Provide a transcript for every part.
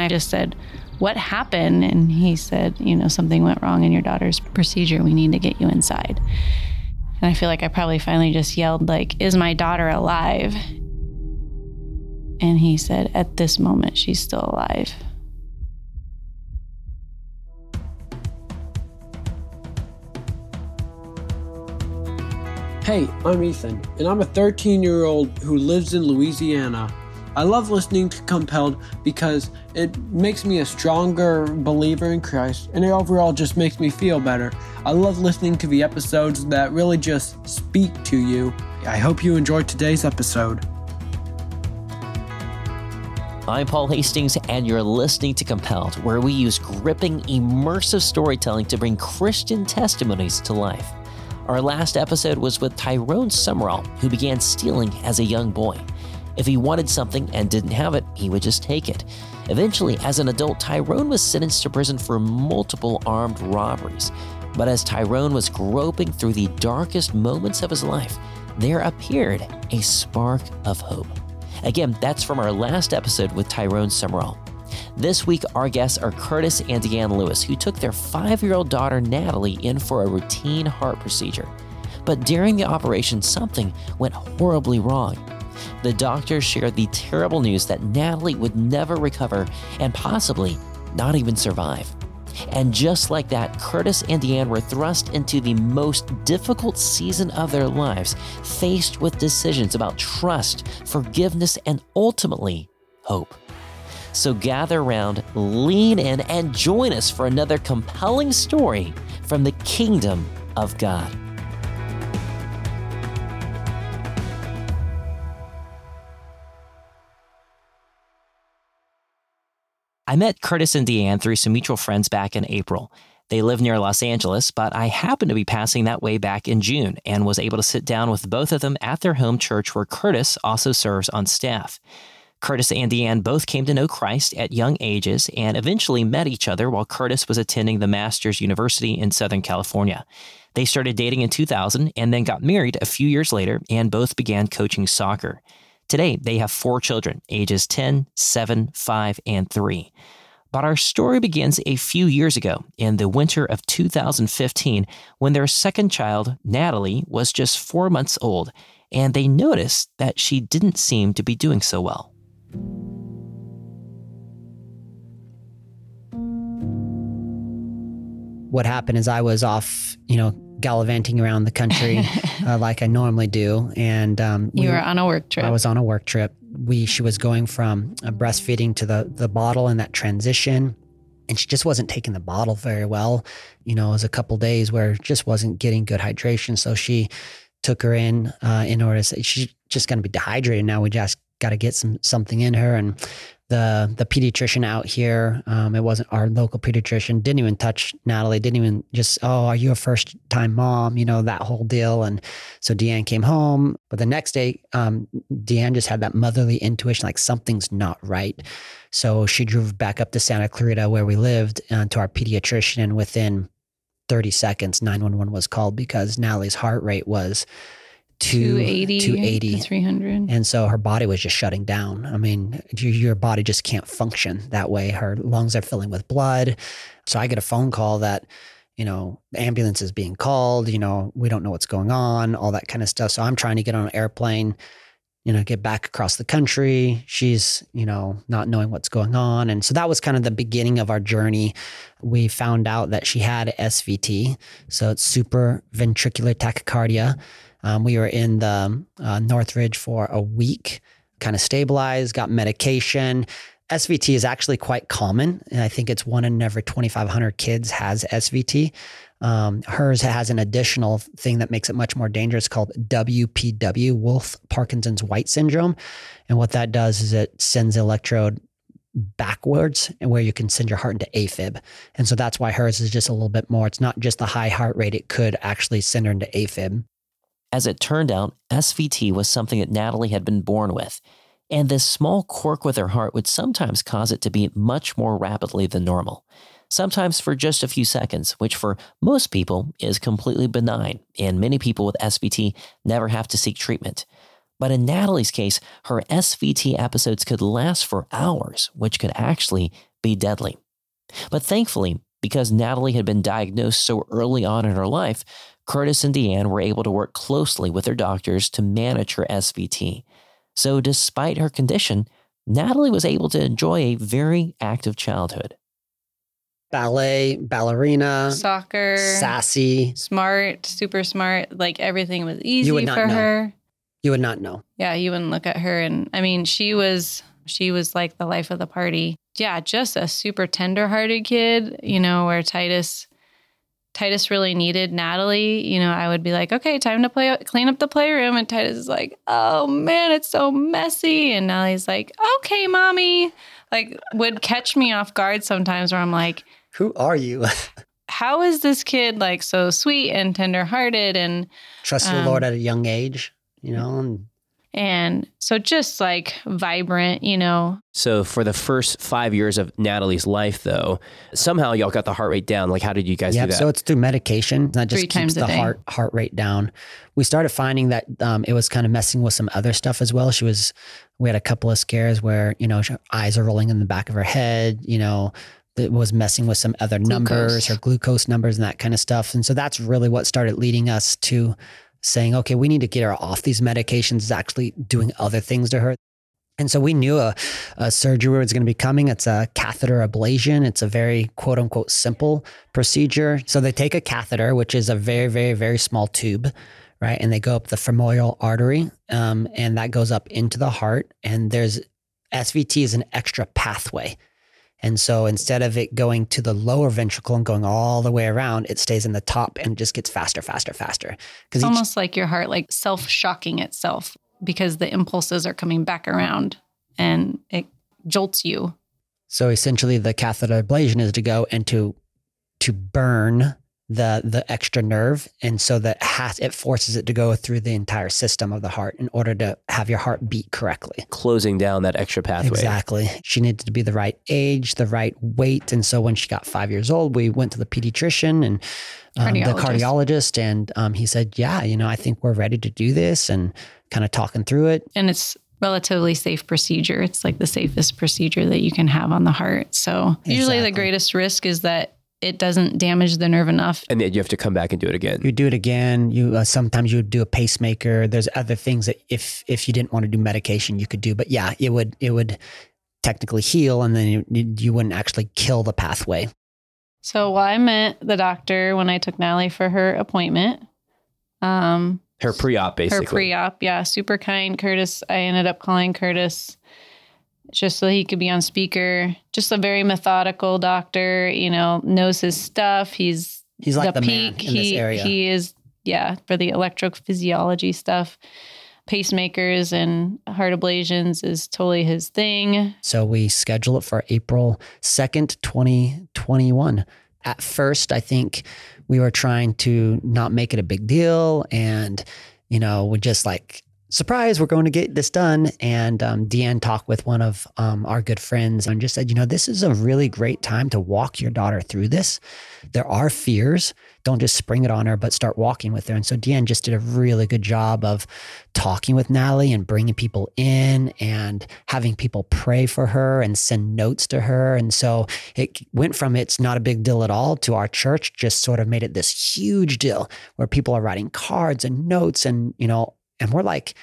I just said, What happened? And he said, You know, something went wrong in your daughter's procedure. We need to get you inside. And I feel like I probably finally just yelled, like, Is my daughter alive? And he said, At this moment, she's still alive. Hey, I'm Ethan, and I'm a 13 year old who lives in Louisiana. I love listening to Compelled because it makes me a stronger believer in Christ and it overall just makes me feel better. I love listening to the episodes that really just speak to you. I hope you enjoyed today's episode. I'm Paul Hastings, and you're listening to Compelled, where we use gripping, immersive storytelling to bring Christian testimonies to life. Our last episode was with Tyrone Summerall, who began stealing as a young boy. If he wanted something and didn't have it, he would just take it. Eventually, as an adult, Tyrone was sentenced to prison for multiple armed robberies. But as Tyrone was groping through the darkest moments of his life, there appeared a spark of hope. Again, that's from our last episode with Tyrone Summerall. This week, our guests are Curtis and Deann Lewis, who took their five year old daughter Natalie in for a routine heart procedure. But during the operation, something went horribly wrong. The doctors shared the terrible news that Natalie would never recover and possibly not even survive. And just like that, Curtis and Deann were thrust into the most difficult season of their lives, faced with decisions about trust, forgiveness, and ultimately, hope. So gather around, lean in, and join us for another compelling story from the kingdom of God. I met Curtis and Deann through some mutual friends back in April. They live near Los Angeles, but I happened to be passing that way back in June and was able to sit down with both of them at their home church where Curtis also serves on staff. Curtis and Deann both came to know Christ at young ages and eventually met each other while Curtis was attending the Master's University in Southern California. They started dating in 2000 and then got married a few years later and both began coaching soccer. Today, they have four children, ages 10, 7, 5, and 3. But our story begins a few years ago in the winter of 2015 when their second child, Natalie, was just four months old, and they noticed that she didn't seem to be doing so well. What happened is I was off, you know, gallivanting around the country uh, like I normally do. And um, you we, were on a work trip. I was on a work trip. We she was going from uh, breastfeeding to the the bottle and that transition, and she just wasn't taking the bottle very well. You know, it was a couple days where just wasn't getting good hydration. So she took her in uh, in order to say she's just going to be dehydrated now. We just got to get some something in her and the the pediatrician out here. Um, it wasn't our local pediatrician. Didn't even touch Natalie. Didn't even just oh, are you a first time mom? You know that whole deal. And so Deann came home, but the next day, um, Deann just had that motherly intuition, like something's not right. So she drove back up to Santa Clarita where we lived uh, to our pediatrician, and within 30 seconds, 911 was called because Natalie's heart rate was 280, 280 to 300. And so her body was just shutting down. I mean, your body just can't function that way. Her lungs are filling with blood. So I get a phone call that, you know, ambulance is being called, you know, we don't know what's going on, all that kind of stuff. So I'm trying to get on an airplane, you know, get back across the country. She's, you know, not knowing what's going on. And so that was kind of the beginning of our journey. We found out that she had SVT. So it's super ventricular tachycardia. Um, we were in the uh, Northridge for a week, kind of stabilized, got medication. SVT is actually quite common. And I think it's one in every 2,500 kids has SVT. Um, hers has an additional thing that makes it much more dangerous called WPW, Wolff Parkinson's White syndrome. And what that does is it sends the electrode backwards and where you can send your heart into AFib. And so that's why hers is just a little bit more. It's not just the high heart rate, it could actually send her into AFib. As it turned out, SVT was something that Natalie had been born with, and this small quirk with her heart would sometimes cause it to beat much more rapidly than normal, sometimes for just a few seconds, which for most people is completely benign, and many people with SVT never have to seek treatment. But in Natalie's case, her SVT episodes could last for hours, which could actually be deadly. But thankfully, because Natalie had been diagnosed so early on in her life, Curtis and Deann were able to work closely with their doctors to manage her SVT. So, despite her condition, Natalie was able to enjoy a very active childhood. Ballet, ballerina, Soccer, sassy. smart, super smart. Like everything was easy would not for know. her. You would not know. Yeah, you wouldn't look at her and I mean, she was she was like the life of the party. Yeah, just a super tender-hearted kid, you know, where Titus Titus really needed Natalie, you know, I would be like, "Okay, time to play clean up the playroom." And Titus is like, "Oh man, it's so messy." And Natalie's like, "Okay, mommy." Like would catch me off guard sometimes where I'm like, Who are you? how is this kid like so sweet and tender-hearted and Trust the Um, Lord at a young age, you know? And and so just like vibrant, you know, So for the first five years of Natalie's life, though, somehow y'all got the heart rate down. Like, how did you guys yeah, do that? so it's through medication that just Three keeps the day. heart heart rate down. We started finding that um, it was kind of messing with some other stuff as well. She was, we had a couple of scares where you know her eyes are rolling in the back of her head. You know, it was messing with some other numbers, Glucose. her glucose numbers, and that kind of stuff. And so that's really what started leading us to saying, okay, we need to get her off these medications. is actually doing other things to her. And so we knew a, a surgery was going to be coming. It's a catheter ablation. It's a very quote unquote simple procedure. So they take a catheter, which is a very, very, very small tube, right? And they go up the femoral artery, um, and that goes up into the heart. And there's SVT is an extra pathway. And so instead of it going to the lower ventricle and going all the way around, it stays in the top and just gets faster, faster, faster. Because It's almost like your heart like self-shocking itself because the impulses are coming back around and it jolts you. So essentially, the catheter ablation is to go and to to burn the the extra nerve, and so that has it forces it to go through the entire system of the heart in order to have your heart beat correctly. Closing down that extra pathway. Exactly. She needed to be the right age, the right weight, and so when she got five years old, we went to the pediatrician and um, the Cardiologist. cardiologist, and um, he said, "Yeah, you know, I think we're ready to do this," and kind of talking through it. And it's relatively safe procedure. It's like the safest procedure that you can have on the heart. So usually the greatest risk is that it doesn't damage the nerve enough. And then you have to come back and do it again. You do it again. You uh, sometimes you would do a pacemaker. There's other things that if if you didn't want to do medication, you could do. But yeah, it would it would technically heal, and then you, you wouldn't actually kill the pathway. So while I met the doctor when I took Natalie for her appointment, um, Her pre-op, basically. her pre-op, yeah, super kind. Curtis, I ended up calling Curtis just so he could be on speaker. Just a very methodical doctor, you know, knows his stuff. He's He's like the, man peak. in this he area. he is yeah for the electrophysiology stuff. Pacemakers and heart ablations is totally his thing. So we schedule it for April 2nd, 2021. At first, I think we were trying to not make it a big deal and, you know, we just like, surprise, we're going to get this done. And um, Deann talked with one of um, our good friends and just said, you know, this is a really great time to walk your daughter through this. There are fears. Don't just spring it on her, but start walking with her. And so Deann just did a really good job of talking with Natalie and bringing people in and having people pray for her and send notes to her. And so it went from it's not a big deal at all to our church just sort of made it this huge deal where people are writing cards and notes and, you know, and we're like,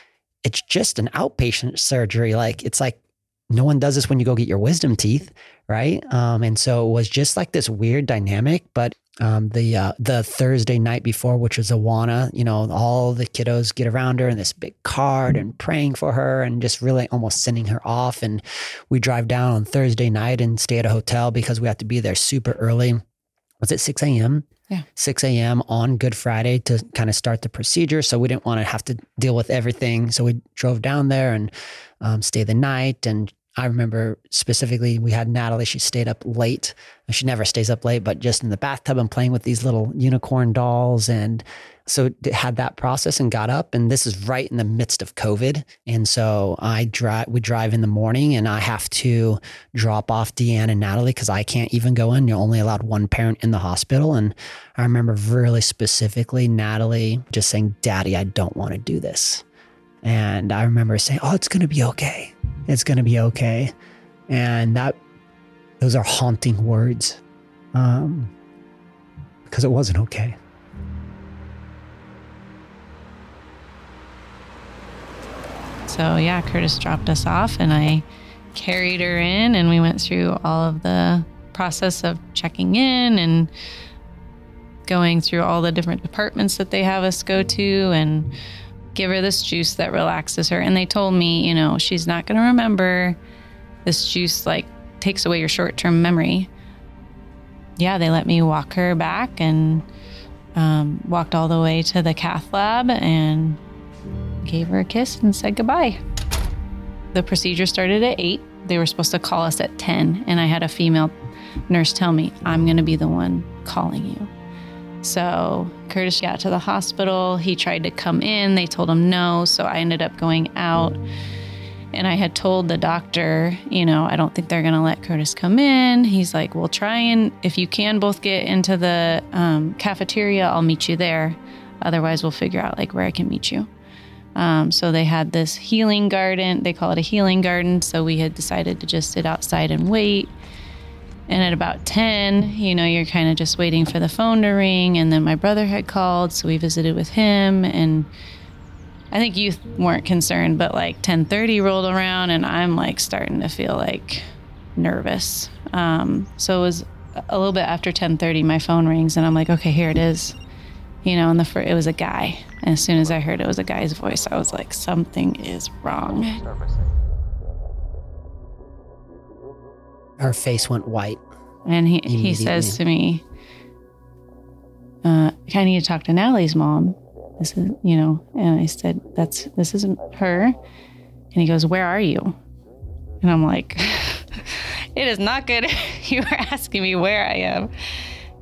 it's just an outpatient surgery. Like, it's like no one does this when you go get your wisdom teeth, right? Um, and so it was just like this weird dynamic. But um, the uh, the Thursday night before, which was Awana, you know, all the kiddos get around her in this big card and praying for her and just really almost sending her off. And we drive down on Thursday night and stay at a hotel because we have to be there super early. Was it 6 a.m.? Yeah. 6 a.m. on Good Friday to kind of start the procedure. So we didn't want to have to deal with everything. So we drove down there and um, stay the night. And I remember specifically we had Natalie. She stayed up late. She never stays up late, but just in the bathtub and playing with these little unicorn dolls. And so had that process and got up. And this is right in the midst of COVID. And so I drive. We drive in the morning, and I have to drop off Deann and Natalie because I can't even go in. You're only allowed one parent in the hospital. And I remember really specifically Natalie just saying, "Daddy, I don't want to do this." And I remember saying, "Oh, it's going to be okay. It's going to be okay." And that Those are haunting words um, because it wasn't okay. So, yeah, Curtis dropped us off and I carried her in, and we went through all of the process of checking in and going through all the different departments that they have us go to and give her this juice that relaxes her. And they told me, you know, she's not going to remember. This juice, like, takes away your short term memory. Yeah, they let me walk her back and um, walked all the way to the cath lab and gave her a kiss and said goodbye. The procedure started at 8. They were supposed to call us at 10. And I had a female nurse tell me, I'm going to be the one calling you. So Curtis got to the hospital. He tried to come in. They told him no. So I ended up going out. And I had told the doctor, you know, I don't think they're going to let Curtis come in. He's like, well, try and if you can both get into the um, cafeteria, I'll meet you there. Otherwise, we'll figure out like where I can meet you. Um, so they had this healing garden. They call it a healing garden. So we had decided to just sit outside and wait. And at about 10, you know, you're kind of just waiting for the phone to ring. And then my brother had called. So we visited with him. And I think you weren't concerned, but like 1030 rolled around and I'm like starting to feel like nervous. Um, so it was a little bit after 1030, my phone rings and I'm like, okay, here it is. You know, and the fir- it was a guy. And as soon as I heard it was a guy's voice, I was like, something is wrong. Her face went white. And he, he says to me, uh, I need to talk to Natalie's mom. This is, you know, and I said, that's, this isn't her. And he goes, where are you? And I'm like, it is not good. you are asking me where I am.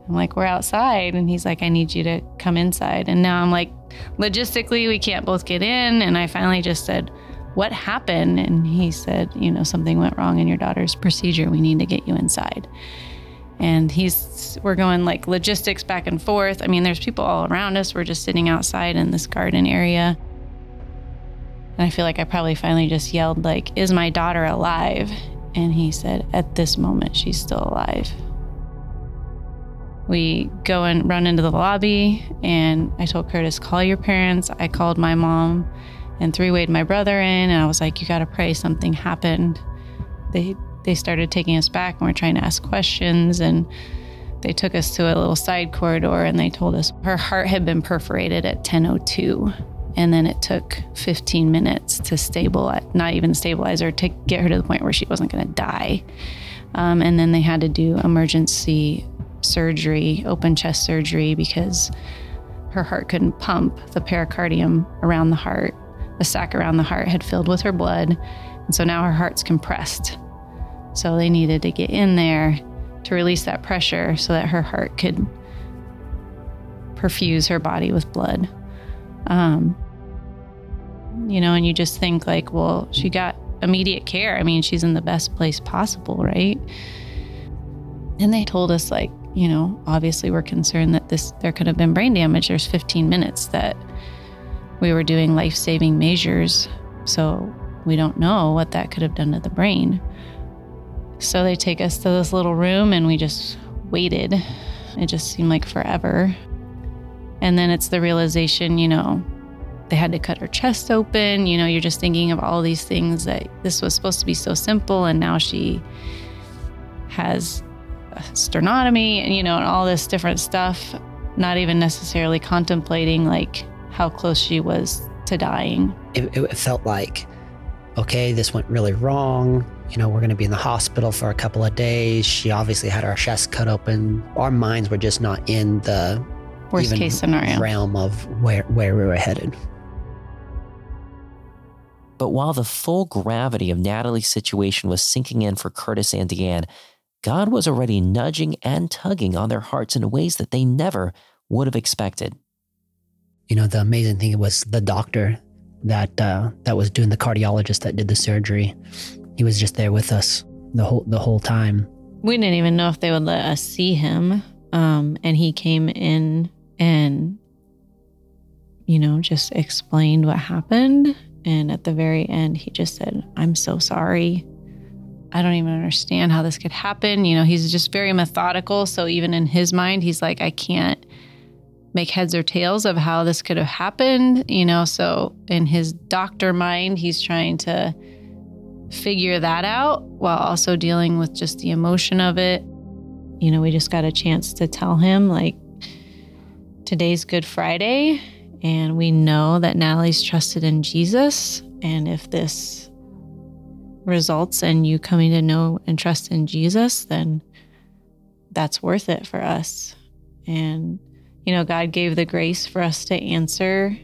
I'm like, we're outside. And he's like, I need you to come inside. And now I'm like, logistically, we can't both get in. And I finally just said, what happened? And he said, you know, something went wrong in your daughter's procedure. We need to get you inside. And he's, we're going like logistics back and forth. I mean, there's people all around us. We're just sitting outside in this garden area. And I feel like I probably finally just yelled, like, is my daughter alive? And he said, at this moment, she's still alive. We go and run into the lobby, and I told Curtis, call your parents. I called my mom and three wayed my brother in, and I was like, you got to pray something happened. They, they started taking us back, and we're trying to ask questions, and they took us to a little side corridor, and they told us her heart had been perforated at 1002 and then it took 15 minutes to stabilize not even stabilize her to get her to the point where she wasn't going to die um, and then they had to do emergency surgery open chest surgery because her heart couldn't pump the pericardium around the heart the sac around the heart had filled with her blood and so now her heart's compressed so they needed to get in there to release that pressure so that her heart could perfuse her body with blood um, you know, and you just think like, well, she got immediate care. I mean, she's in the best place possible, right? And they told us like, you know, obviously we're concerned that this there could have been brain damage. There's 15 minutes that we were doing life-saving measures, so we don't know what that could have done to the brain. So they take us to this little room and we just waited. It just seemed like forever. And then it's the realization, you know, they had to cut her chest open. You know, you're just thinking of all these things that this was supposed to be so simple, and now she has sternotomy and, you know, and all this different stuff, not even necessarily contemplating like how close she was to dying. It, it felt like, okay, this went really wrong. You know, we're going to be in the hospital for a couple of days. She obviously had her chest cut open. Our minds were just not in the worst even case scenario realm of where where we were headed. But while the full gravity of Natalie's situation was sinking in for Curtis and Deann, God was already nudging and tugging on their hearts in ways that they never would have expected. You know, the amazing thing was the doctor that uh, that was doing the cardiologist that did the surgery. He was just there with us the whole the whole time. We didn't even know if they would let us see him. Um, and he came in and, you know, just explained what happened. And at the very end, he just said, I'm so sorry. I don't even understand how this could happen. You know, he's just very methodical. So even in his mind, he's like, I can't make heads or tails of how this could have happened. You know, so in his doctor mind, he's trying to figure that out while also dealing with just the emotion of it. You know, we just got a chance to tell him, like, today's Good Friday, and we know that Natalie's trusted in Jesus. And if this results in you coming to know and trust in Jesus, then that's worth it for us. And, you know, God gave the grace for us to answer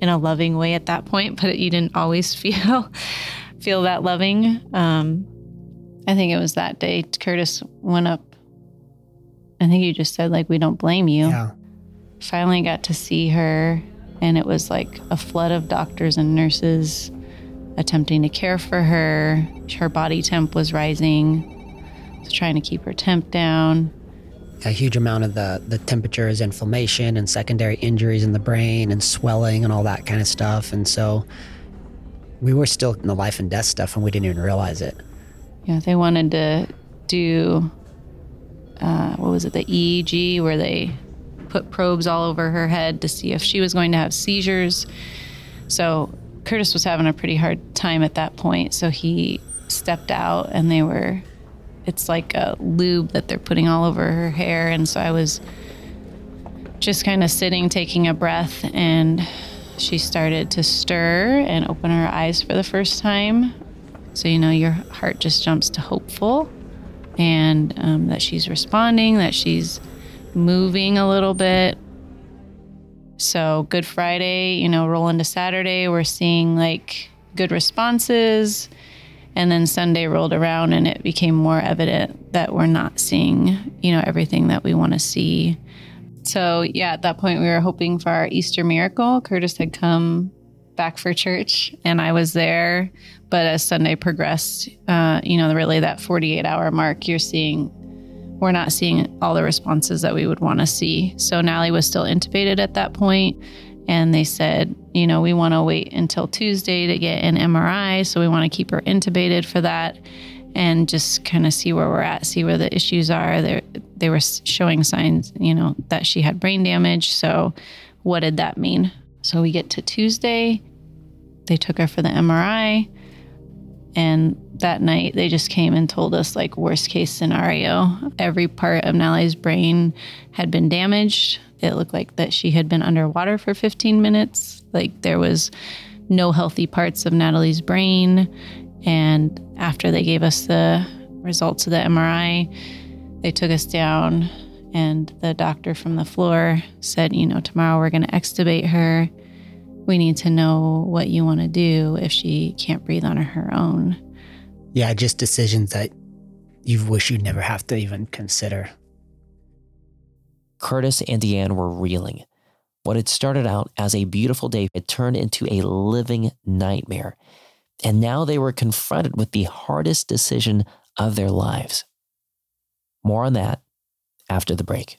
in a loving way at that point, but you didn't always feel feel that loving. Um, I think it was that day Curtis went up. I think you just said like we don't blame you. Yeah. Finally got to see her, and it was like a flood of doctors and nurses attempting to care for her. Her body temp was rising, so trying to keep her temp down. A huge amount of the the temperature is inflammation and secondary injuries in the brain and swelling and all that kind of stuff. And so we were still in the life and death stuff and we didn't even realize it. Yeah, they wanted to do uh, what was it, the EEG, where they put probes all over her head to see if she was going to have seizures. So Curtis was having a pretty hard time at that point. So he stepped out and they were, it's like a lube that they're putting all over her hair. And so I was just kind of sitting, taking a breath, and she started to stir and open her eyes for the first time. So, you know, your heart just jumps to hopeful and um, that she's responding, that she's moving a little bit. So, Good Friday, you know, roll into Saturday, we're seeing like good responses. And then Sunday rolled around and it became more evident that we're not seeing, you know, everything that we want to see. So, yeah, at that point, we were hoping for our Easter miracle. Curtis had come back for church and I was there. But as Sunday progressed, uh, you know, really that 48 hour mark, you're seeing we're not seeing all the responses that we would want to see. So Nally was still intubated at that point, and they said, you know, we want to wait until Tuesday to get an MRI, so we want to keep her intubated for that, and just kind of see where we're at, see where the issues are. They they were showing signs, you know, that she had brain damage. So, what did that mean? So we get to Tuesday. They took her for the MRI. And that night, they just came and told us, like, worst case scenario. Every part of Nally's brain had been damaged. It looked like that she had been underwater for 15 minutes. Like, there was no healthy parts of Natalie's brain. And after they gave us the results of the MRI, they took us down. And the doctor from the floor said, you know, tomorrow we're going to extubate her we need to know what you want to do if she can't breathe on her own. Yeah, just decisions that you wish you'd never have to even consider. Curtis and Deann were reeling. What had started out as a beautiful day had turned into a living nightmare. And now they were confronted with the hardest decision of their lives. More on that after the break.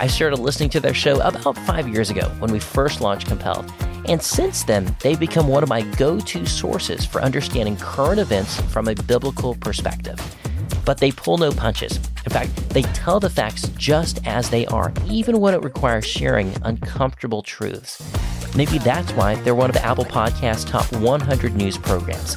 I started listening to their show about five years ago when we first launched Compelled and since then, they've become one of my go to sources for understanding current events from a biblical perspective. But they pull no punches. In fact, they tell the facts just as they are, even when it requires sharing uncomfortable truths. Maybe that's why they're one of Apple Podcast's top 100 news programs.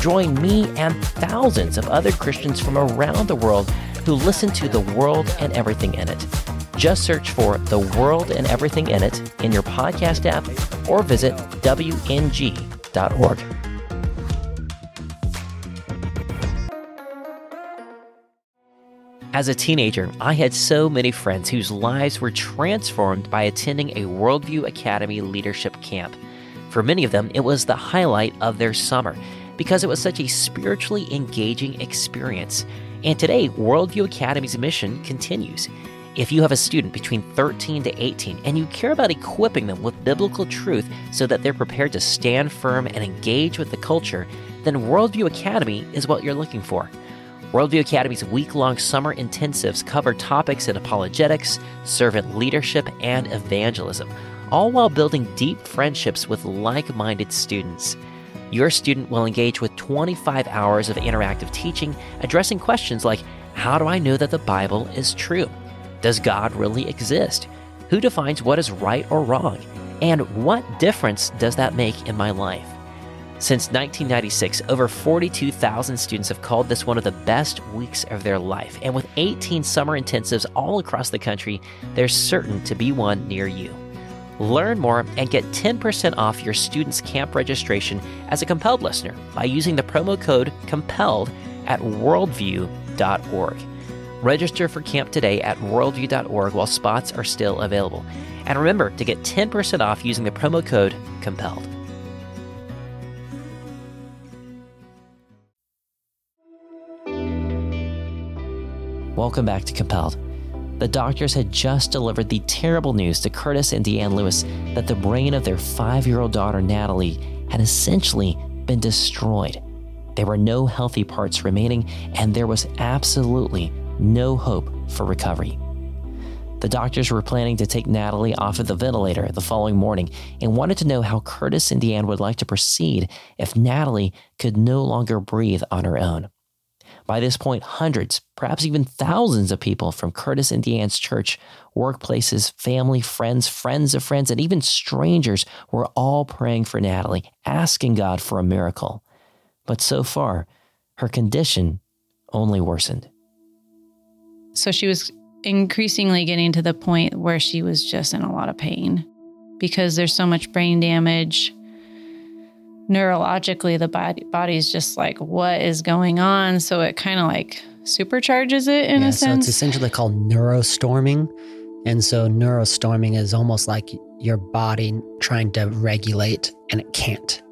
Join me and thousands of other Christians from around the world who listen to the world and everything in it. Just search for The World and Everything in It in your podcast app or visit WNG.org. As a teenager, I had so many friends whose lives were transformed by attending a Worldview Academy leadership camp. For many of them, it was the highlight of their summer because it was such a spiritually engaging experience. And today, Worldview Academy's mission continues If you have a student between 13 to 18 and you care about equipping them with biblical truth so that they're prepared to stand firm and engage with the culture, then Worldview Academy is what you're looking for. Worldview Academy's week long summer intensives cover topics in apologetics, servant leadership, and evangelism, all while building deep friendships with like minded students. Your student will engage with 25 hours of interactive teaching addressing questions like How do I know that the Bible is true? Does God really exist? Who defines what is right or wrong? And what difference does that make in my life? Since 1996, over 42,000 students have called this one of the best weeks of their life. And with 18 summer intensives all across the country, there's certain to be one near you. Learn more and get 10% off your student's camp registration as a compelled listener by using the promo code COMPELLED at worldview.org. Register for camp today at worldview.org while spots are still available. And remember to get 10% off using the promo code COMPELLED. Welcome back to Compelled. The doctors had just delivered the terrible news to Curtis and Deann Lewis that the brain of their five year old daughter, Natalie, had essentially been destroyed. There were no healthy parts remaining, and there was absolutely no hope for recovery. The doctors were planning to take Natalie off of the ventilator the following morning and wanted to know how Curtis and Deann would like to proceed if Natalie could no longer breathe on her own. By this point, hundreds, perhaps even thousands of people from Curtis and Deann's church, workplaces, family, friends, friends of friends, and even strangers were all praying for Natalie, asking God for a miracle. But so far, her condition only worsened. So she was increasingly getting to the point where she was just in a lot of pain because there's so much brain damage neurologically the body body's just like what is going on so it kind of like supercharges it in yeah, a so sense it's essentially called neurostorming. And so neurostorming is almost like your body trying to regulate and it can't.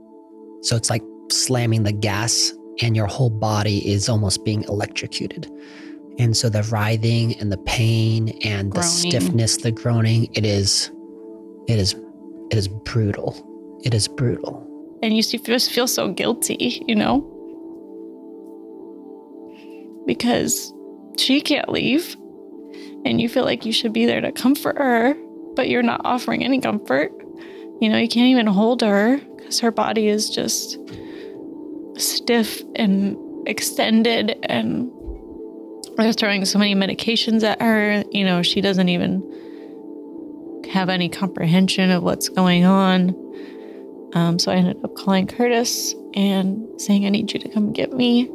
So it's like slamming the gas and your whole body is almost being electrocuted. And so the writhing and the pain and the Groaning. stiffness, the groaning, it is it is it is brutal. It is brutal. and you just feel so guilty you know because she can't leave and you feel like you should be there to comfort her but you're not offering any comfort you know you can't even hold her because her body is just stiff and extended and they're throwing so many medications at her you know she doesn't even have any comprehension of what's going on um, so I ended up calling Curtis and saying, I need you to come get me.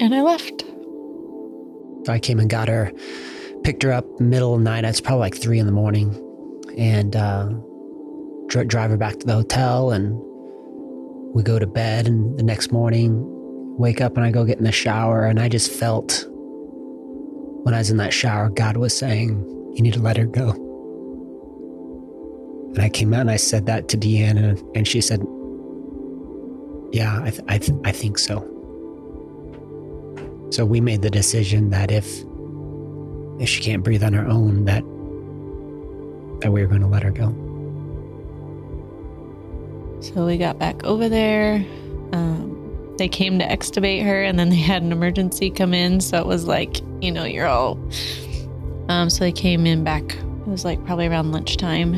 And I left. I came and got her, picked her up middle of the night. It's probably like three in the morning, and uh, dri drive her back to the hotel. And we go to bed. And the next morning, wake up and I go get in the shower. And I just felt when I was in that shower, God was saying, "You need to let her go." And I came out and I said that to Deanna, and, she said, "Yeah, I th- I, th- I think so." So we made the decision that if if she can't breathe on her own, that that we were going to let her go. So we got back over there. Um, they came to extubate her and then they had an emergency come in. So it was like, you know, you're all. Um, so they came in back, it was like probably around lunchtime.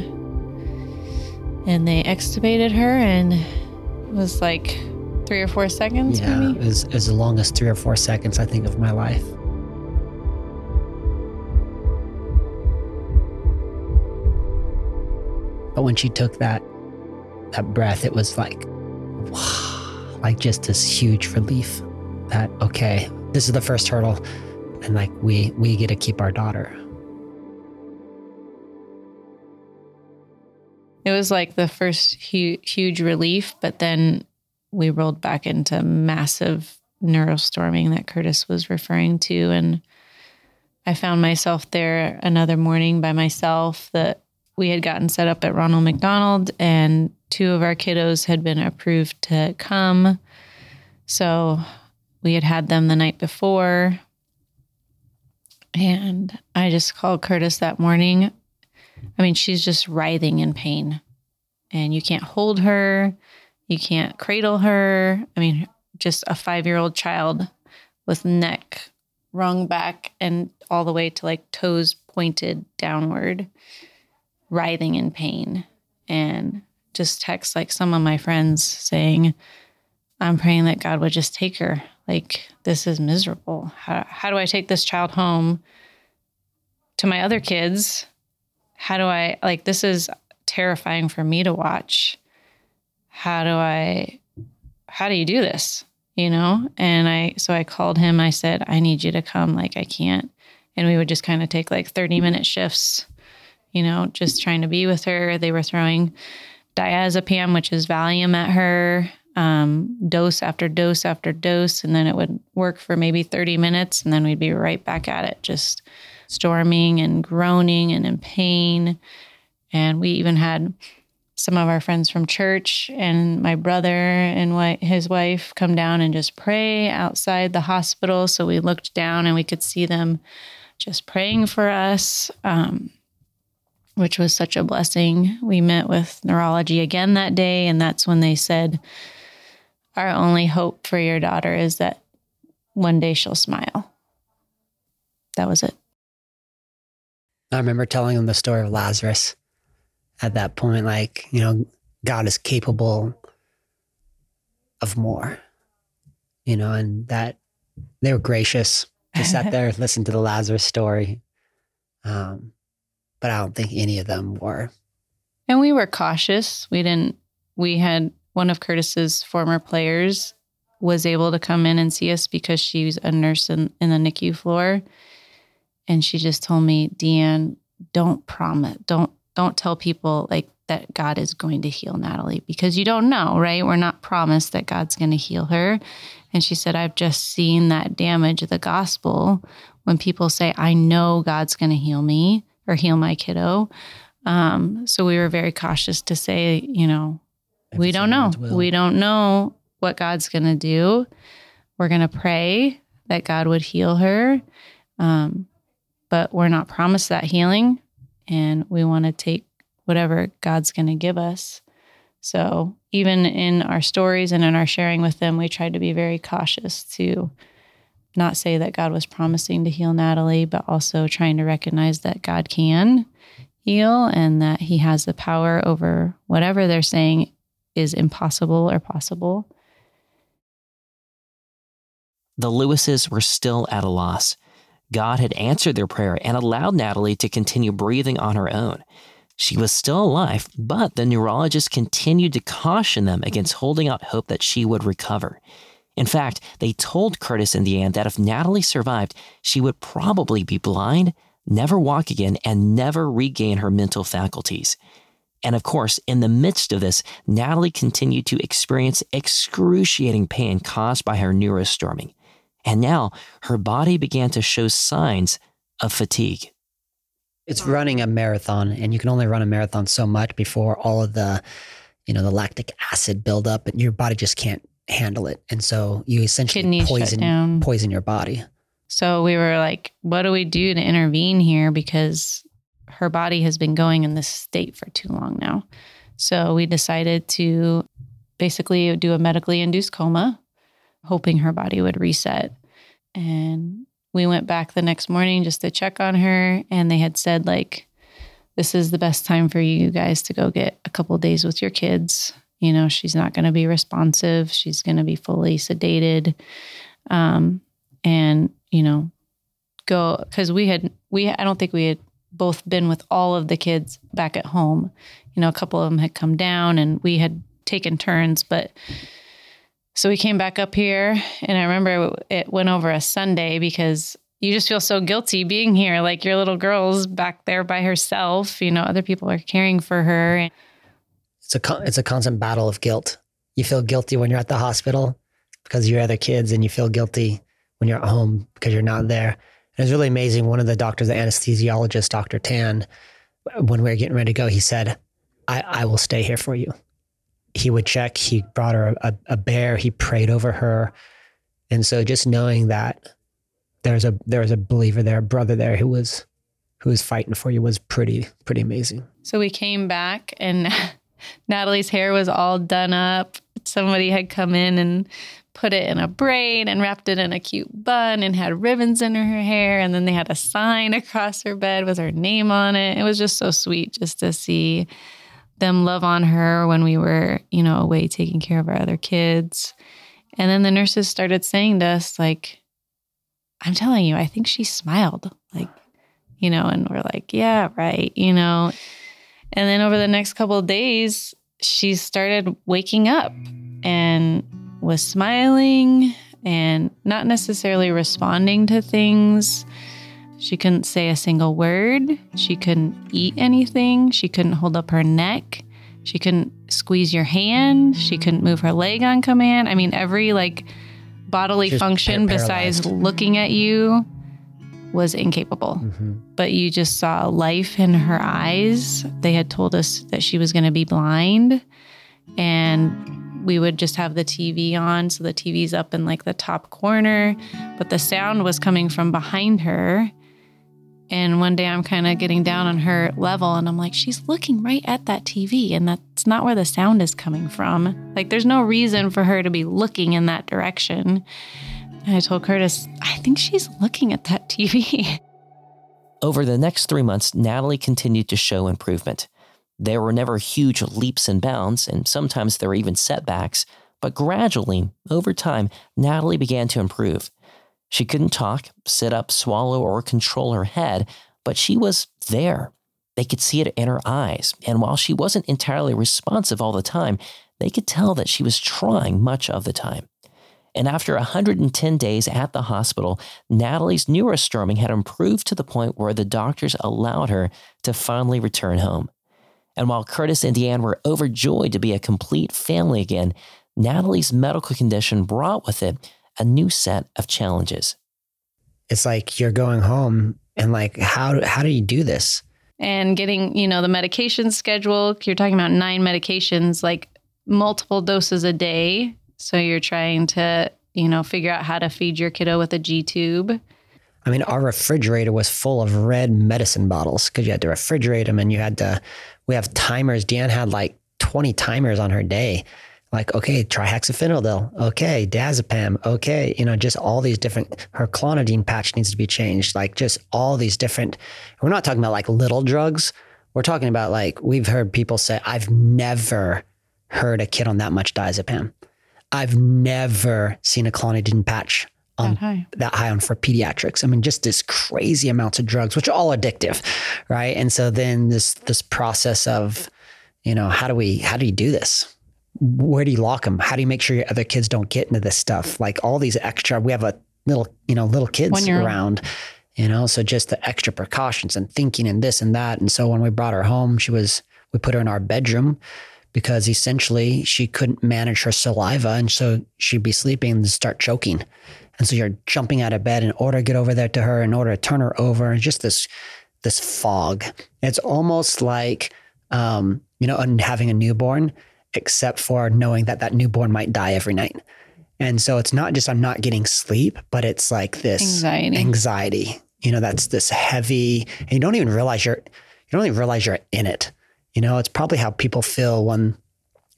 And they extubated her and it was like three or four seconds yeah, maybe. it was, it was the longest three or four seconds I think of my life. But when she took that that breath, it was like, like just this huge relief that okay, this is the first hurdle, and like we we get to keep our daughter. It was like the first hu- huge relief, but then we rolled back into massive neurostorming that Curtis was referring to. And I found myself there another morning by myself that we had gotten set up at Ronald McDonald, and two of our kiddos had been approved to come. So we had had them the night before. And I just called Curtis that morning. I mean, she's just writhing in pain, and you can't hold her, you can't cradle her. I mean, just a five year old child with neck wrung back and all the way to like toes pointed downward, writhing in pain. And just text like some of my friends saying, I'm praying that God would just take her. Like, this is miserable. How, how do I take this child home to my other kids? How do I, like, this is terrifying for me to watch. How do I, how do you do this? You know? And I, so I called him. I said, I need you to come. Like, I can't. And we would just kind of take like 30 minute shifts, you know, just trying to be with her. They were throwing diazepam, which is Valium, at her um, dose after dose after dose. And then it would work for maybe 30 minutes. And then we'd be right back at it, just storming and groaning and in pain. And we even had some of our friends from church and my brother and his wife come down and just pray outside the hospital. So we looked down and we could see them just praying for us. Um, which was such a blessing. We met with neurology again that day, and that's when they said, Our only hope for your daughter is that one day she'll smile. That was it. I remember telling them the story of Lazarus at that point, like, you know, God is capable of more, you know, and that they were gracious to sat there, listen to the Lazarus story. Um, but I don't think any of them were. And we were cautious. We didn't, we had one of Curtis's former players was able to come in and see us because she was a nurse in, in the NICU floor. And she just told me, Deann, don't promise, don't, don't tell people like that God is going to heal Natalie because you don't know, right? We're not promised that God's going to heal her. And she said, I've just seen that damage of the gospel when people say, I know God's going to heal me or heal my kiddo. Um, so we were very cautious to say, you know, we don't know. We don't know what God's going to do. We're going to pray that God would heal her. Um, but we're not promised that healing. And we want to take whatever God's going to give us. So even in our stories and in our sharing with them, we tried to be very cautious to not say that God was promising to heal Natalie, but also trying to recognize that God can heal and that He has the power over whatever they're saying is impossible or possible. The Lewises were still at a loss. God had answered their prayer and allowed Natalie to continue breathing on her own. She was still alive, but the neurologist continued to caution them against holding out hope that she would recover. In fact, they told Curtis in the end that if Natalie survived, she would probably be blind, never walk again, and never regain her mental faculties. And of course, in the midst of this, Natalie continued to experience excruciating pain caused by her neurostorming. And now her body began to show signs of fatigue. It's running a marathon, and you can only run a marathon so much before all of the, you know, the lactic acid buildup, and your body just can't handle it. And so you essentially Kidneys poison poison your body. So we were like, what do we do to intervene here? Because her body has been going in this state for too long now. So we decided to basically do a medically induced coma, hoping her body would reset. And we went back the next morning just to check on her. And they had said, like, this is the best time for you guys to go get a couple days with your kids you know, she's not going to be responsive. She's going to be fully sedated. Um, and, you know, go because we had, we, I don't think we had both been with all of the kids back at home. You know, a couple of them had come down and we had taken turns, but so we came back up here and I remember it went over a Sunday because you just feel so guilty being here. Like your little girl's back there by herself, you know, other people are caring for her it's a it's a constant battle of guilt. You feel guilty when you're at the hospital because you're other kids, and you feel guilty when you're at home because you're not there. And it was really amazing. One of the doctors, the anesthesiologist, Dr. Tan, when we were getting ready to go, he said, I, I will stay here for you. He would check. He brought her a, a bear. He prayed over her. And so just knowing that there's a there was a believer there, a brother there who was who was fighting for you was pretty pretty amazing. So we came back and Natalie's hair was all done up. Somebody had come in and put it in a braid and wrapped it in a cute bun and had ribbons in her hair. And then they had a sign across her bed with her name on it. It was just so sweet just to see them love on her when we were, you know, away taking care of our other kids. And then the nurses started saying to us, like, I'm telling you, I think she smiled. Like, you know, and we're like, yeah, right, you know. And then over the next couple of days, she started waking up and was smiling and not necessarily responding to things. She couldn't say a single word. She couldn't eat anything. She couldn't hold up her neck. She couldn't squeeze your hand. She couldn't move her leg on command. I mean, every like bodily Just function par- besides looking at you was incapable. Mm-hmm. But you just saw life in her eyes. They had told us that she was going to be blind and we would just have the TV on. So the TV's up in like the top corner, but the sound was coming from behind her. And one day I'm kind of getting down on her level and I'm like, she's looking right at that TV and that's not where the sound is coming from. Like, there's no reason for her to be looking in that direction. And I told Curtis, I think she's looking at that TV. Over the next three months, Natalie continued to show improvement. There were never huge leaps and bounds, and sometimes there were even setbacks, but gradually, over time, Natalie began to improve. She couldn't talk, sit up, swallow, or control her head, but she was there. They could see it in her eyes, and while she wasn't entirely responsive all the time, they could tell that she was trying much of the time. And after 110 days at the hospital, Natalie's neurostorming had improved to the point where the doctors allowed her to finally return home. And while Curtis and Deann were overjoyed to be a complete family again, Natalie's medical condition brought with it a new set of challenges. It's like you're going home and like how how do you do this? and getting, you know, the medication schedule. You're talking about nine medications, like multiple doses a day. So you're trying to, you know, figure out how to feed your kiddo with a G tube. I mean, our refrigerator was full of red medicine bottles because you had to refrigerate them and you had to, we have timers. Deann had like 20 timers on her day. Like, okay, trihexyphenidyl. Okay, diazepam. Okay, you know, just all these different, her clonidine patch needs to be changed. Like, just all these different, we're not talking about like little drugs. We're talking about like, we've heard people say, I've never heard a kid on that much diazepam. I've never seen a clonidine patch on That high. that high on for pediatrics. I mean, just this crazy amounts of drugs, which are all addictive, right? And so then this this process of, you know, how do we how do you do this? Where do you lock them? How do you make sure your other kids don't get into this stuff? Like all these extra, we have a little, you know, little kids around, you know, so just the extra precautions and thinking and this and that. And so when we brought her home, she was we put her in our bedroom because essentially she couldn't manage her saliva, and so she'd be sleeping and start choking. And so you're jumping out of bed in order to get over there to her, in order to turn her over, and just this this fog. It's almost like um, you know, having a newborn, except for knowing that that newborn might die every night. And so it's not just I'm not getting sleep, but it's like this Anxiety. anxiety. You know, that's this heavy, and you don't even realize you're you don't even realize you're in it. You know, it's probably how people feel when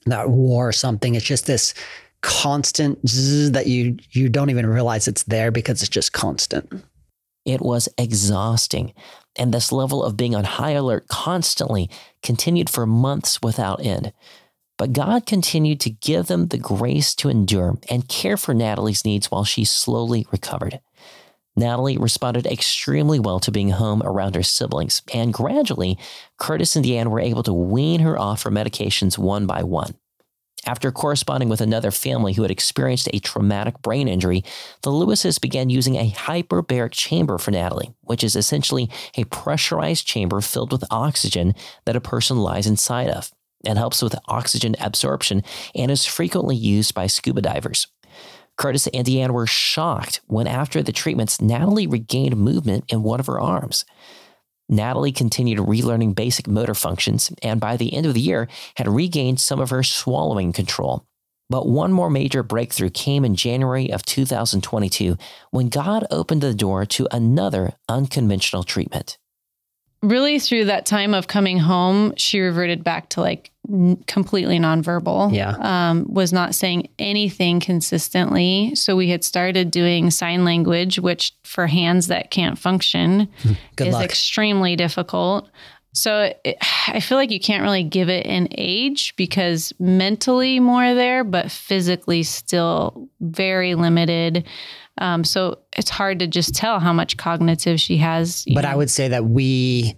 that war or something. It's just this constant that you you don't even realize it's there because it's just constant. It was exhausting, and this level of being on high alert constantly continued for months without end. But God continued to give them the grace to endure and care for Natalie's needs while she slowly recovered. Natalie responded extremely well to being home around her siblings, and gradually, Curtis and Deann were able to wean her off her medications one by one. After corresponding with another family who had experienced a traumatic brain injury, the Lewises began using a hyperbaric chamber for Natalie, which is essentially a pressurized chamber filled with oxygen that a person lies inside of and helps with oxygen absorption and is frequently used by scuba divers. Curtis and Deann were shocked when, after the treatments, Natalie regained movement in one of her arms. Natalie continued relearning basic motor functions and by the end of the year had regained some of her swallowing control. But one more major breakthrough came in January of 2022 when God opened the door to another unconventional treatment. Really, through that time of coming home, she reverted back to like n- completely nonverbal. Yeah. Um, was not saying anything consistently. So we had started doing sign language, which for hands that can't function Good is luck. extremely difficult. So it, I feel like you can't really give it an age because mentally more there, but physically still very limited. Um, so it's hard to just tell how much cognitive she has. but know. I would say that we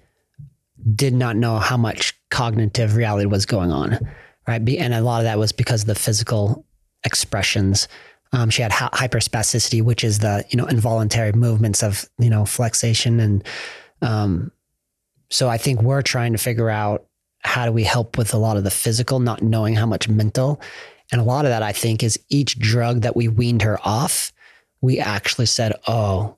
did not know how much cognitive reality was going on, right? And a lot of that was because of the physical expressions. Um, she had hy- hyperspasticity, which is the you know involuntary movements of you know flexation, and um, so I think we're trying to figure out how do we help with a lot of the physical, not knowing how much mental, and a lot of that I think is each drug that we weaned her off, we actually said, oh,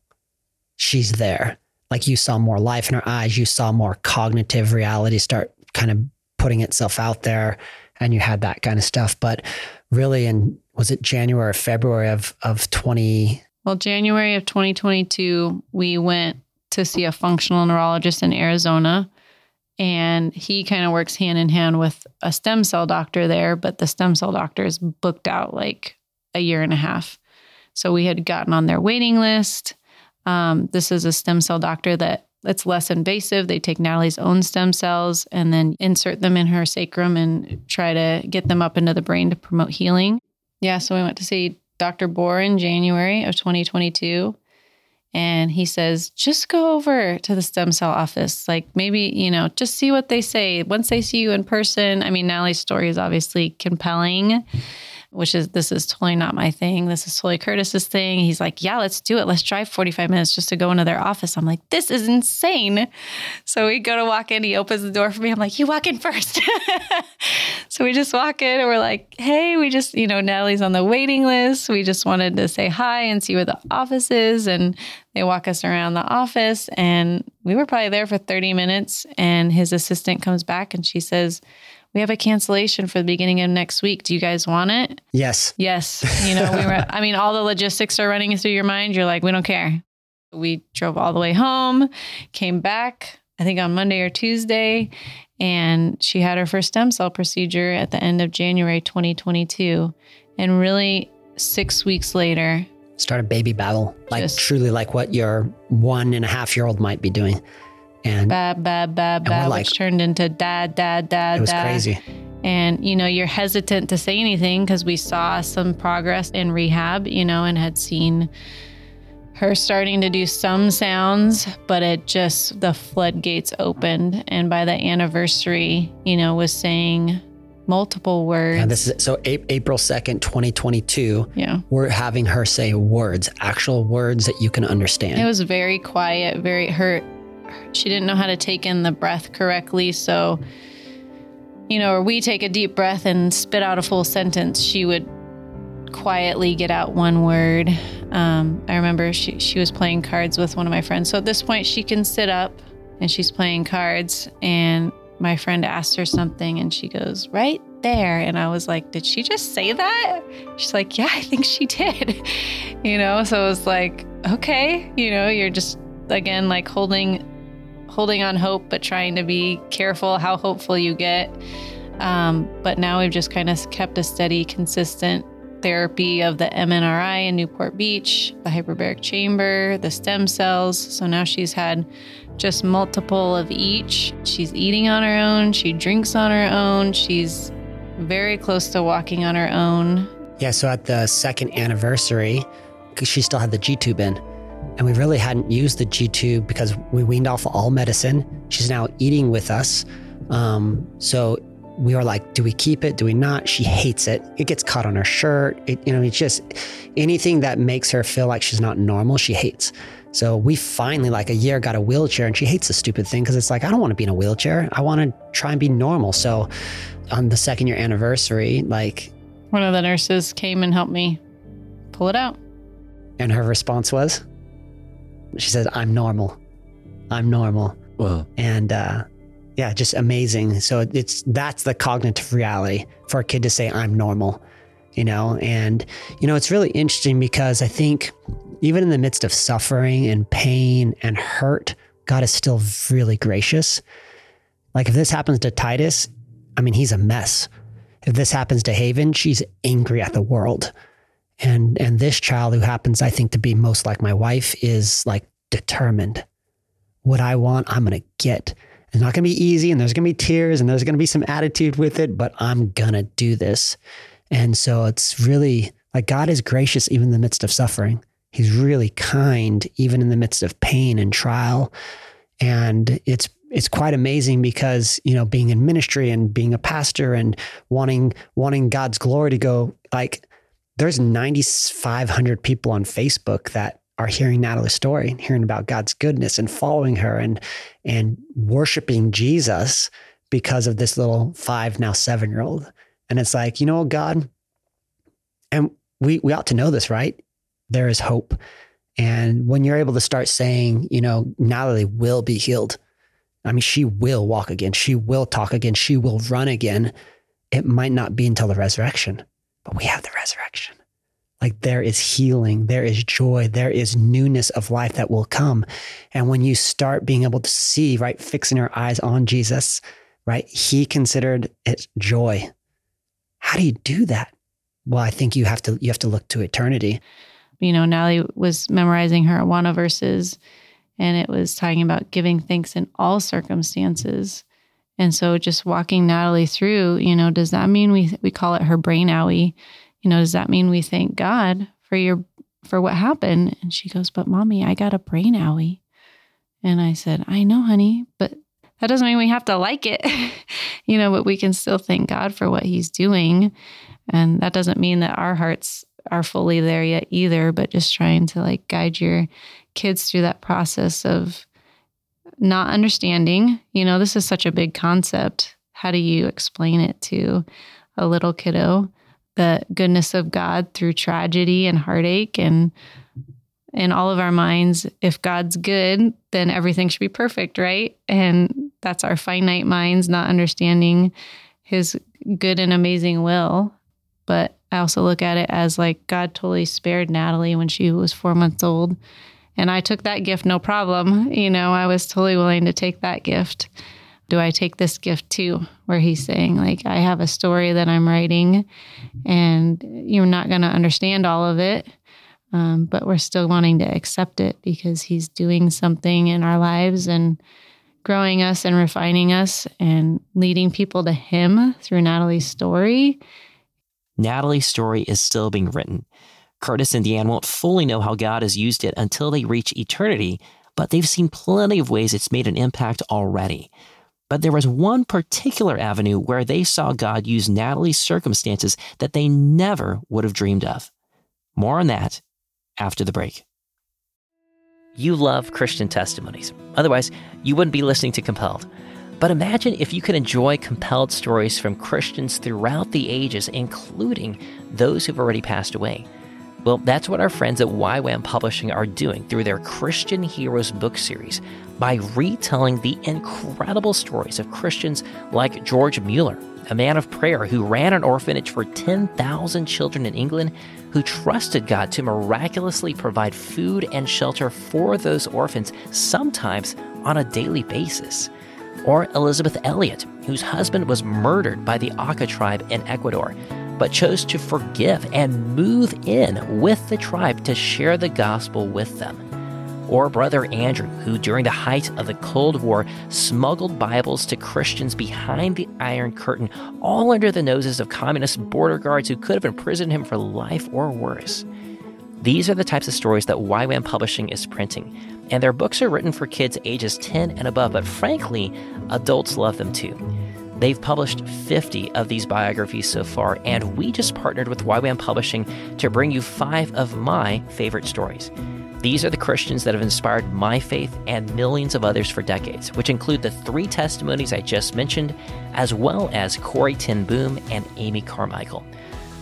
she's there like you saw more life in her eyes, you saw more cognitive reality start kind of putting itself out there, and you had that kind of stuff. But really, in was it January or February of of twenty? Well, January of 2022, we went to see a functional neurologist in Arizona. And he kind of works hand in hand with a stem cell doctor there, but the stem cell doctor is booked out like a year and a half. So we had gotten on their waiting list. Um, this is a stem cell doctor that it's less invasive. They take Natalie's own stem cells and then insert them in her sacrum and try to get them up into the brain to promote healing. Yeah, so we went to see Dr. Bohr in January of 2022. And he says, just go over to the stem cell office. Like maybe, you know, just see what they say. Once they see you in person, I mean, Natalie's story is obviously compelling, which is, this is totally not my thing. This is totally Curtis's thing. He's like, yeah, let's do it. Let's drive 45 minutes just to go into their office. I'm like, this is insane. So we go to walk in. He opens the door for me. I'm like, you walk in first. so we just walk in and we're like, hey, we just, you know, Natalie's on the waiting list. We just wanted to say hi and see where the office is. And they walk us around the office. And we were probably there for 30 minutes. And his assistant comes back and she says, we have a cancellation for the beginning of next week. Do you guys want it? Yes, Yes. You know, we were, I mean, all the logistics are running through your mind. You're like, we don't care. We drove all the way home, came back, I think on Monday or Tuesday, and she had her first stem cell procedure at the end of January 2022. And really, six weeks later, start a baby babble, like Just- truly like what your one and a half year old might be doing, and bab, bab, bab, we're bab, like- which turned into dad, dad, dad, dad. it was dad. crazy. And, you know, you're hesitant to say anything because we saw some progress in rehab, you know, and had seen her starting to do some sounds, but it just, the floodgates opened. And by the anniversary, you know, was saying multiple words. And this is so A- April second, twenty twenty two. yeah. We're having her say words, actual words that you can understand. It was very quiet, very hurt. She didn't know how to take in the breath correctly. So, you know, or we take a deep breath and spit out a full sentence, she would quietly get out one word. Um, I remember she, she was playing cards with one of my friends. So at this point, she can sit up and she's playing cards. And my friend asked her something and she goes, right there. And I was like, did she just say that? She's like, yeah, I think she did. you know, so it was like, okay, you know, you're just again like holding holding on hope, but trying to be careful how hopeful you get. Um, but now we've just kind of kept a steady, consistent therapy of the MNRI in Newport Beach, the hyperbaric chamber, the stem cells. So now she's had just multiple of each. She's eating on her own, she drinks on her own, she's very close to walking on her own. Yeah, so at the second anniversary, she still had the G tube in, and we really hadn't used the G tube because we weaned off all medicine. She's now eating with us. Um, so we were like, do we keep it? Do we not? She hates it. It gets caught on her shirt. It, you know, it's just anything that makes her feel like she's not normal, she hates. So we finally, like a year, got a wheelchair, and she hates the stupid thing because it's like, I don't want to be in a wheelchair. I want to try and be normal. So on the second year anniversary, like One of the nurses came and helped me pull it out. And her response was, she says, I'm normal. I'm normal. Well, And uh, yeah, just amazing. So it's that's the cognitive reality for a kid to say, I'm normal. you know, and, you know, it's really interesting because I think even in the midst of suffering and pain and hurt, God is still really gracious. Like if this happens to Titus, I mean, he's a mess. If this happens to Haven, she's angry at the world. And and this child who happens, I think, to be most like my wife is like determined. What I want, I'm gonna get. It's not gonna be easy, and there's gonna be tears, and there's gonna be some attitude with it, but I'm gonna do this. And so it's really like God is gracious even in the midst of suffering. He's really kind even in the midst of pain and trial. And it's it's quite amazing because you know being in ministry and being a pastor and wanting wanting God's glory to go like there's 9500 people on Facebook that are hearing Natalie's story and hearing about God's goodness and following her and and worshiping Jesus because of this little 5 now 7 year old and it's like you know God and we we ought to know this right there is hope and when you're able to start saying you know Natalie will be healed I mean, she will walk again. She will talk again. She will run again. It might not be until the resurrection, but we have the resurrection. Like there is healing, there is joy, there is newness of life that will come. And when you start being able to see, right, fixing your eyes on Jesus, right, he considered it joy. How do you do that? Well, I think you have to you have to look to eternity. You know, Natalie was memorizing her Awana verses and it was talking about giving thanks in all circumstances. And so just walking Natalie through, you know, does that mean we we call it her brain owie? You know, does that mean we thank God for your for what happened? And she goes, "But mommy, I got a brain owie." And I said, "I know, honey, but that doesn't mean we have to like it." you know, but we can still thank God for what he's doing. And that doesn't mean that our hearts are fully there yet either, but just trying to like guide your kids through that process of not understanding. You know, this is such a big concept. How do you explain it to a little kiddo? The goodness of God through tragedy and heartache and in all of our minds, if God's good, then everything should be perfect, right? And that's our finite minds not understanding his good and amazing will. But I also look at it as like God totally spared Natalie when she was four months old and I took that gift no problem. You know, I was totally willing to take that gift. Do I take this gift too? Where he's saying, like, I have a story that I'm writing and you're not going to understand all of it. Um, but we're still wanting to accept it because he's doing something in our lives and growing us and refining us and leading people to him through Natalie's story. Natalie's story is still being written. Curtis and Deann won't fully know how God has used it until they reach eternity, but they've seen plenty of ways it's made an impact already. But there was one particular avenue where they saw God use Natalie's circumstances that they never would have dreamed of. More on that after the break. You love Christian testimonies. Otherwise, you wouldn't be listening to Compelled. But imagine if you could enjoy compelled stories from Christians throughout the ages, including those who've already passed away. Well, that's what our friends at YWAM Publishing are doing through their Christian Heroes book series by retelling the incredible stories of Christians like George Mueller, a man of prayer who ran an orphanage for 10,000 children in England, who trusted God to miraculously provide food and shelter for those orphans, sometimes on a daily basis. Or Elisabeth Elliot, whose husband was murdered by the Auca tribe in Ecuador but chose to forgive and move in with the tribe to share the gospel with them. Or Brother Andrew, who during the height of the Cold War smuggled Bibles to Christians behind the Iron Curtain, all under the noses of communist border guards who could have imprisoned him for life or worse. These are the types of stories that YWAM Publishing is printing, and their books are written for kids ages 10 and above, but frankly, adults love them too. They've published 50 of these biographies so far, and we just partnered with YWAM Publishing to bring you five of my favorite stories. These are the Christians that have inspired my faith and millions of others for decades, which include the three testimonies I just mentioned, as well as Corrie ten Boom and Amy Carmichael.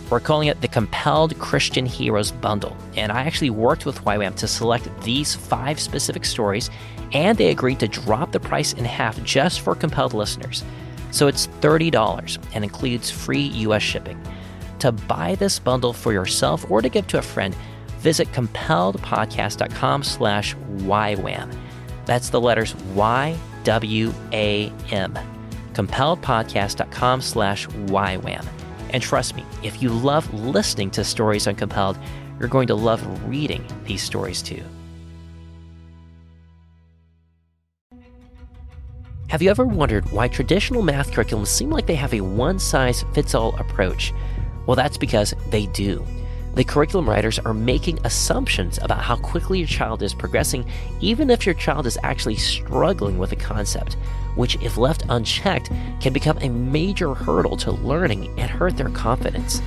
We're calling it the Compelled Christian Heroes Bundle, and I actually worked with YWAM to select these five specific stories, and they agreed to drop the price in half just for compelled listeners. So it's $30 and includes free US shipping. To buy this bundle for yourself or to give to a friend, visit compelledpodcast.com slash YWAM. That's the letters Y-W-A-M. Compelledpodcast.com slash YWAM. And trust me, if you love listening to stories on Compelled, you're going to love reading these stories too. Have you ever wondered why traditional math curriculums seem like they have a one size fits all approach? Well, that's because they do. The curriculum writers are making assumptions about how quickly your child is progressing, even if your child is actually struggling with a concept, which, if left unchecked, can become a major hurdle to learning and hurt their confidence.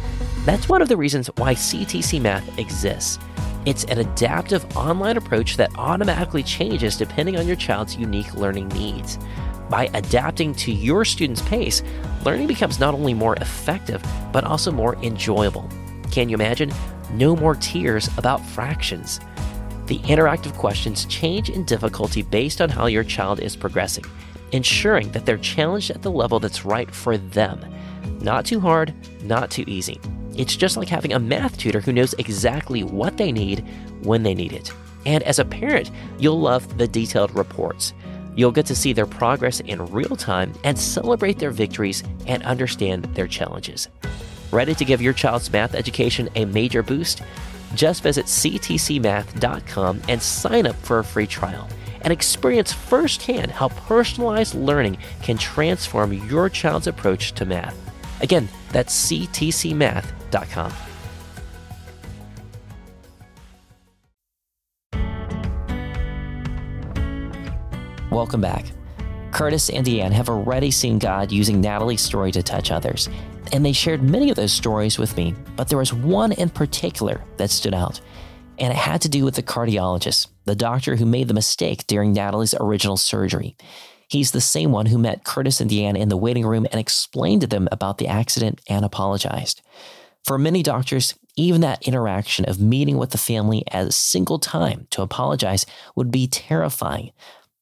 That's one of the reasons why CTC Math exists. It's an adaptive online approach that automatically changes depending on your child's unique learning needs. By adapting to your student's pace, learning becomes not only more effective, but also more enjoyable. Can you imagine? No more tears about fractions. The interactive questions change in difficulty based on how your child is progressing, ensuring that they're challenged at the level that's right for them. Not too hard, not too easy. It's just like having a math tutor who knows exactly what they need when they need it. And as a parent, you'll love the detailed reports. You'll get to see their progress in real time and celebrate their victories and understand their challenges. Ready to give your child's math education a major boost? Just visit ctcmath.com and sign up for a free trial and experience firsthand how personalized learning can transform your child's approach to math. Again, that's ctcmath.com. Welcome back. Curtis and Deann have already seen God using Natalie's story to touch others, and they shared many of those stories with me, but there was one in particular that stood out, and it had to do with the cardiologist, the doctor who made the mistake during Natalie's original surgery. He's the same one who met Curtis and Deann in the waiting room and explained to them about the accident and apologized. For many doctors, even that interaction of meeting with the family as a single time to apologize would be terrifying,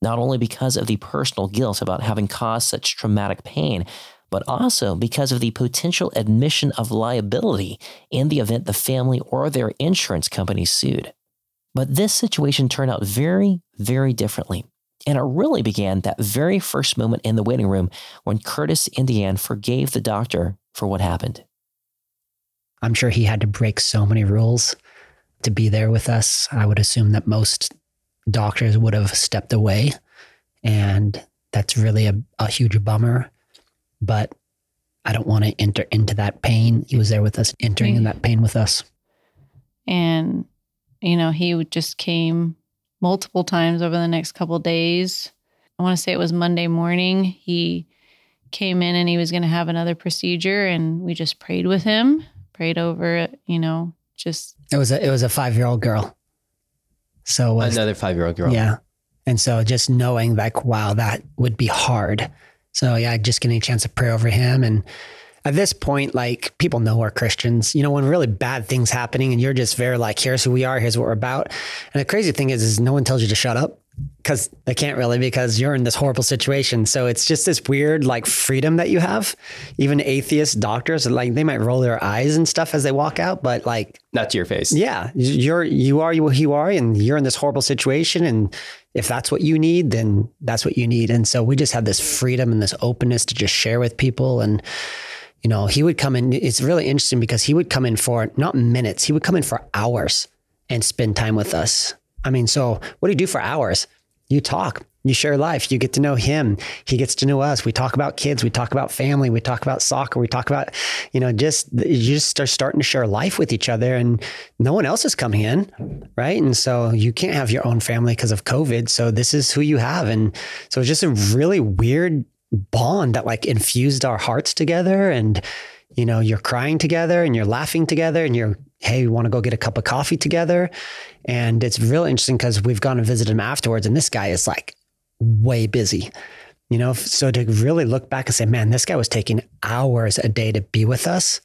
not only because of the personal guilt about having caused such traumatic pain, but also because of the potential admission of liability in the event the family or their insurance company sued. But this situation turned out very, very differently. And it really began that very first moment in the waiting room when Curtis and forgave the doctor for what happened. I'm sure he had to break so many rules to be there with us. I would assume that most doctors would have stepped away. And that's really a, a huge bummer. But I don't want to enter into that pain. He was there with us, entering in that pain with us. And, you know, he just came multiple times over the next couple days. I want to say it was Monday morning. He came in and he was going to have another procedure, and we just prayed with him, prayed over, you know, just. It was a it was a five year old girl. So was, Another five year old girl. yeah, and so just knowing like wow that would be hard. So yeah, just getting a chance to pray over him and. At this point, like people know we're Christians. You know, when really bad things happening, and you're just very like, "Here's who we are. Here's what we're about." And the crazy thing is, is no one tells you to shut up because they can't really because you're in this horrible situation. So it's just this weird like freedom that you have. Even atheist doctors, like they might roll their eyes and stuff as they walk out, but like Not to your face. yeah, you're you are who you are, and you're in this horrible situation, and if that's what you need, then that's what you need. And so we just have this freedom and this openness to just share with people. And you know, he would come in. It's really interesting because he would come in for not minutes, he would come in for hours and spend time with us. I mean, so what do you do for hours? You talk. You share life. You get to know him. He gets to know us. We talk about kids. We talk about family. We talk about soccer. We talk about, you know, just you just start starting to share life with each other, and no one else is coming in, right? And so you can't have your own family because of COVID. So this is who you have, and so it's just a really weird bond that like infused our hearts together, and you know, you're crying together, and you're laughing together, and you're hey, we want to go get a cup of coffee together, and it's real interesting because we've gone and visited him afterwards, and this guy is like way busy. You know, so to really look back and say, man, this guy was taking hours a day to be with us,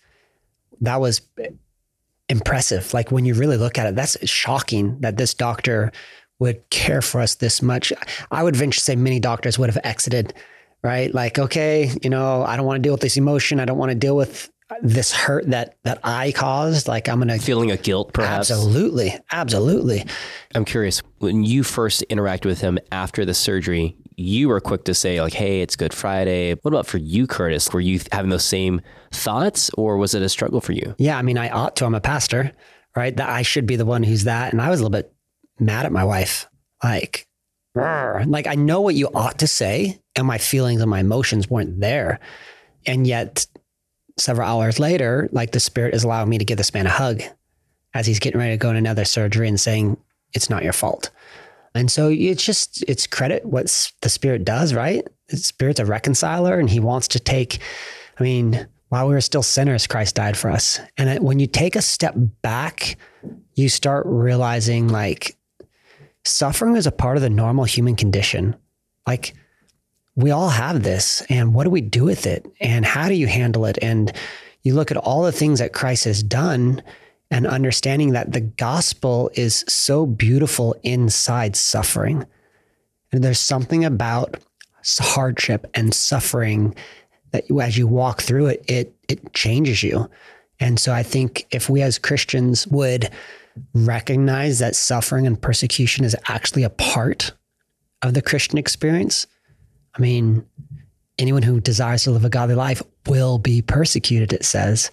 that was eh, impressive. Like when you really look at it, that's shocking that this doctor would care for us this much. I would venture to say many doctors would have exited, right? Like, okay, you know, I don't want to deal with this emotion. I don't want to deal with this hurt that that I caused, like I'm gonna Feeling a guilt, perhaps. absolutely, absolutely. I'm curious, when you first interacted with him after the surgery, you were quick to say, like, hey, it's Good Friday. What about for you, Curtis? Were you having those same thoughts or was it a struggle for you? Yeah, I mean, I ought to. I'm a pastor, right? That I should be the one who's that. And I was a little bit mad at my wife, like. Like I know what you ought to say, and my feelings and my emotions weren't there, and yet several hours later, like the spirit is allowing me to give this man a hug as he's getting ready to go in another surgery and saying it's not your fault. And so it's just it's credit what the spirit does, right? The spirit's a reconciler, and he wants to take. I mean, while we were still sinners, Christ died for us. And when you take a step back, you start realizing like suffering is a part of the normal human condition. Like we all have this, and what do we do with it? And how do you handle it? And you look at all the things that Christ has done and understanding that the gospel is so beautiful inside suffering. And there's something about hardship and suffering that as you walk through it, it it changes you. And so I think if we as Christians would recognize that suffering and persecution is actually a part of the Christian experience, I mean, anyone who desires to live a godly life will be persecuted, it says.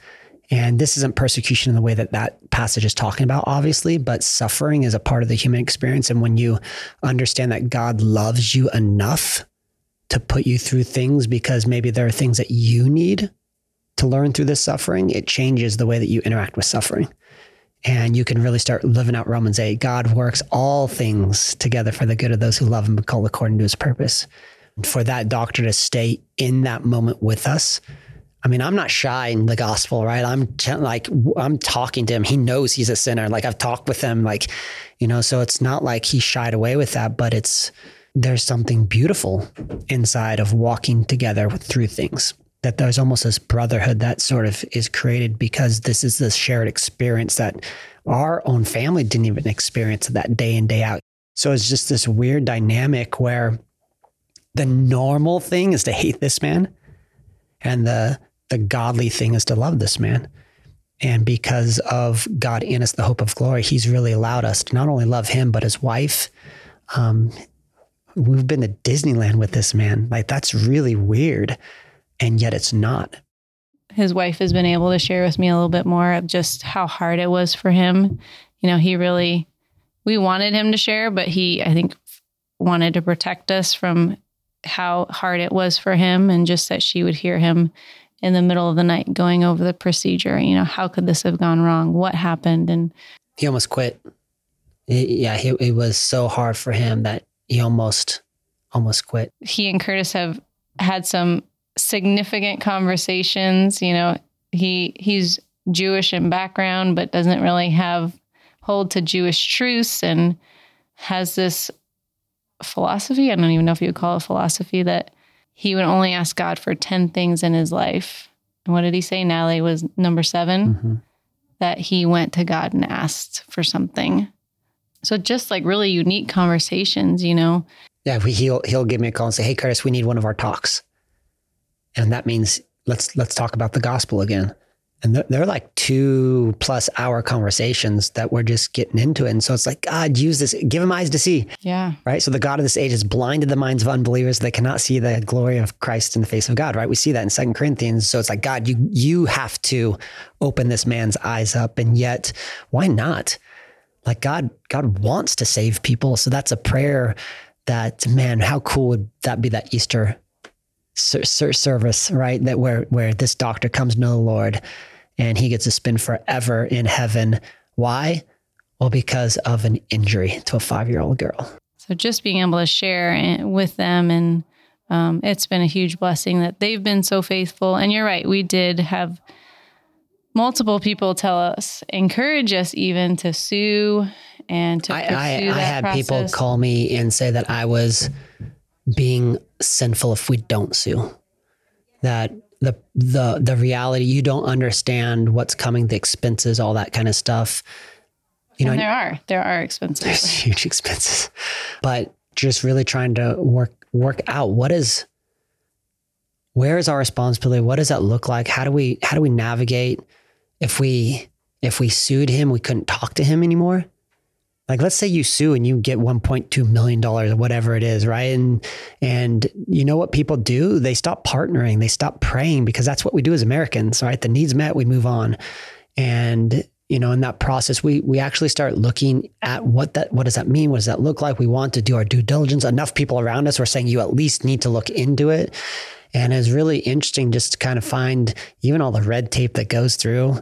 And this isn't persecution in the way that that passage is talking about, obviously, but suffering is a part of the human experience. And when you understand that God loves you enough to put you through things because maybe there are things that you need to learn through this suffering, it changes the way that you interact with suffering. And you can really start living out Romans 8. God works all things together for the good of those who love him and call according to his purpose. For that doctor to stay in that moment with us, I mean, I'm not shy in the gospel, right? I'm like, I'm talking to him. He knows he's a sinner. Like, I've talked with him, like, you know, so it's not like he shied away with that, but it's, there's something beautiful inside of walking together through things. That there's almost this brotherhood that sort of is created because this is this shared experience that our own family didn't even experience that day in, day out. So it's just this weird dynamic where the normal thing is to hate this man and the the godly thing is to love this man. And because of God in us, the hope of glory, He's really allowed us to not only love Him but His wife. Um, we've been to Disneyland with this man. Like that's really weird, and yet it's not. his wife has been able to share with me a little bit more of just how hard it was for him. You know, he really, we wanted him to share, but he, I think, wanted to protect us from how hard it was for him and just that she would hear him in the middle of the night going over the procedure. You know, how could this have gone wrong? What happened? And He almost quit. Yeah, he, it was so hard for him that he almost almost quit. he and Curtis have had some significant conversations. You know, he he's Jewish in background, but doesn't really have hold to Jewish truths and has this philosophy. I don't even know if you would call it philosophy that he would only ask God for 10 things in his life. And what did he say? Natalie was number 7 Mhm. that he went to God and asked for something. So just like really unique conversations, you know. Yeah, we- he'll he'll give me a call and say, "Hey, Curtis, we need one of our talks," and that means let's let's talk about the gospel again. And they're, they're like two plus hour conversations that we're just getting into it. And so it's like, God, use this, give him eyes to see, Yeah. right? So the God of this age has blinded the minds of unbelievers. They cannot see the glory of Christ in the face of God, right? We see that in Second Corinthians. So it's like, God, you you have to open this man's eyes up. And yet, why not? Like God, God wants to save people. So that's a prayer that, man, how cool would that be that Easter service, right? That where where this doctor comes to know the Lord and he gets to spend forever in heaven. Why? Well, because of an injury to a five year old girl. So just being able to share with them, and um, it's been a huge blessing that they've been so faithful. And you're right, we did have multiple people tell us, encourage us even to sue and to I, I, I had process. people call me and say that I was being sinful if we don't sue. That the the the reality you don't understand what's coming, the expenses, all that kind of stuff. You know, and there are there are expenses. there's huge expenses, but just really trying to work work out what is where is our responsibility? What does that look like? How do we how do we navigate if we if we sued him, we couldn't talk to him anymore? Like let's say you sue and you get 1.2 million dollars or whatever it is, right? And and you know what people do? They stop partnering, they stop praying because that's what we do as Americans, right? The needs met, we move on. And you know, in that process, we we actually start looking at what that what does that mean? What does that look like? We want to do our due diligence. Enough people around us were saying you at least need to look into it. And it's really interesting just to kind of find even all the red tape that goes through.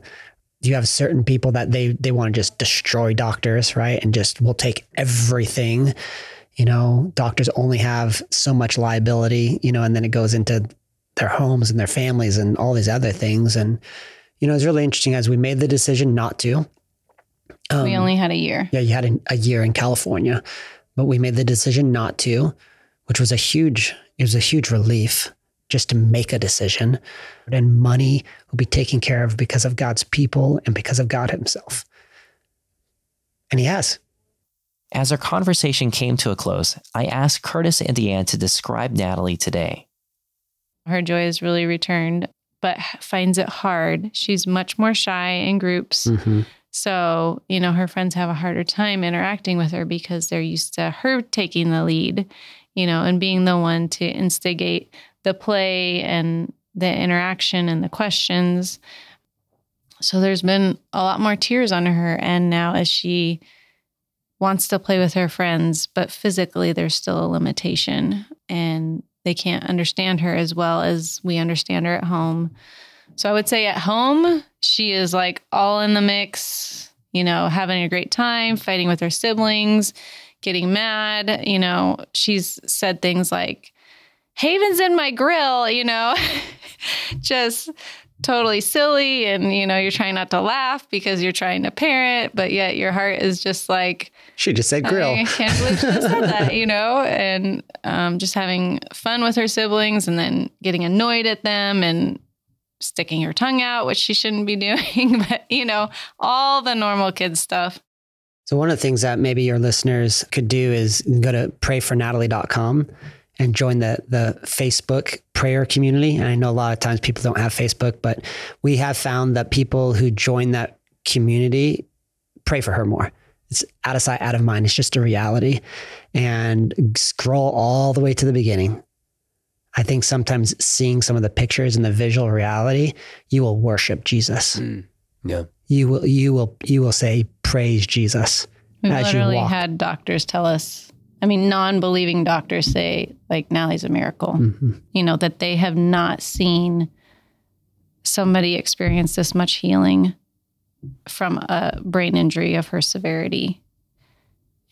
You have certain people that they they want to just destroy doctors, right? And just will take everything. You know, doctors only have so much liability, you know, and then it goes into their homes and their families and all these other things. And, you know, it's really interesting as we made the decision not to. Um, we only had a year. Yeah, you had a, a year in California, but we made the decision not to, which was a huge, it was a huge relief just to make a decision. And money will be taken care of because of God's people and because of God Himself. And He has. As our conversation came to a close, I asked Curtis and Deann to describe Natalie today. Her joy has really returned, but finds it hard. She's much more shy in groups. Mm-hmm. So, you know, her friends have a harder time interacting with her because they're used to her taking the lead, you know, and being the one to instigate the play and the interaction and the questions. So there's been a lot more tears on her end now as she wants to play with her friends, but physically there's still a limitation and they can't understand her as well as we understand her at home. So I would say at home, she is like all in the mix, you know, having a great time, fighting with her siblings, getting mad. You know, she's said things like, Haven's in my grill, you know, just totally silly. And, you know, you're trying not to laugh because you're trying to parent, but yet your heart is just like, She just said grill. I can't believe she just said that, you know, and um, just having fun with her siblings and then getting annoyed at them and sticking her tongue out, which she shouldn't be doing, but, you know, all the normal kid stuff. So one of the things that maybe your listeners could do is go to prayfornatalie.com and join the the Facebook prayer community. And I know a lot of times people don't have Facebook, but we have found that people who join that community pray for her more. It's out of sight, out of mind. It's just a reality. And scroll all the way to the beginning. I think sometimes seeing some of the pictures and the visual reality, you will worship Jesus. Mm. Yeah. You will you will you will say praise Jesus. We've you literally had doctors tell us, I mean, non believing doctors say, like, Nallie's a miracle, Mhm. you know, that they have not seen somebody experience this much healing from a brain injury of her severity.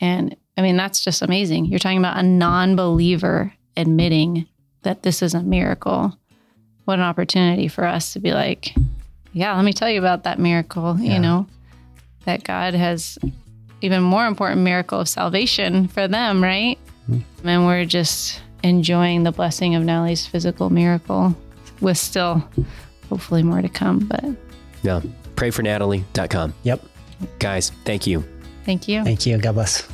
And I mean, that's just amazing. You're talking about a non believer admitting that this is a miracle. What an opportunity for us to be like, yeah, let me tell you about that miracle, Yeah. you know, that God has even more important miracle of salvation for them, right? And we're just enjoying the blessing of Nellie's physical miracle with still hopefully more to come. But Yeah. Prayfornatalie.com. Yep. Guys, thank you. thank you. Thank you. God bless.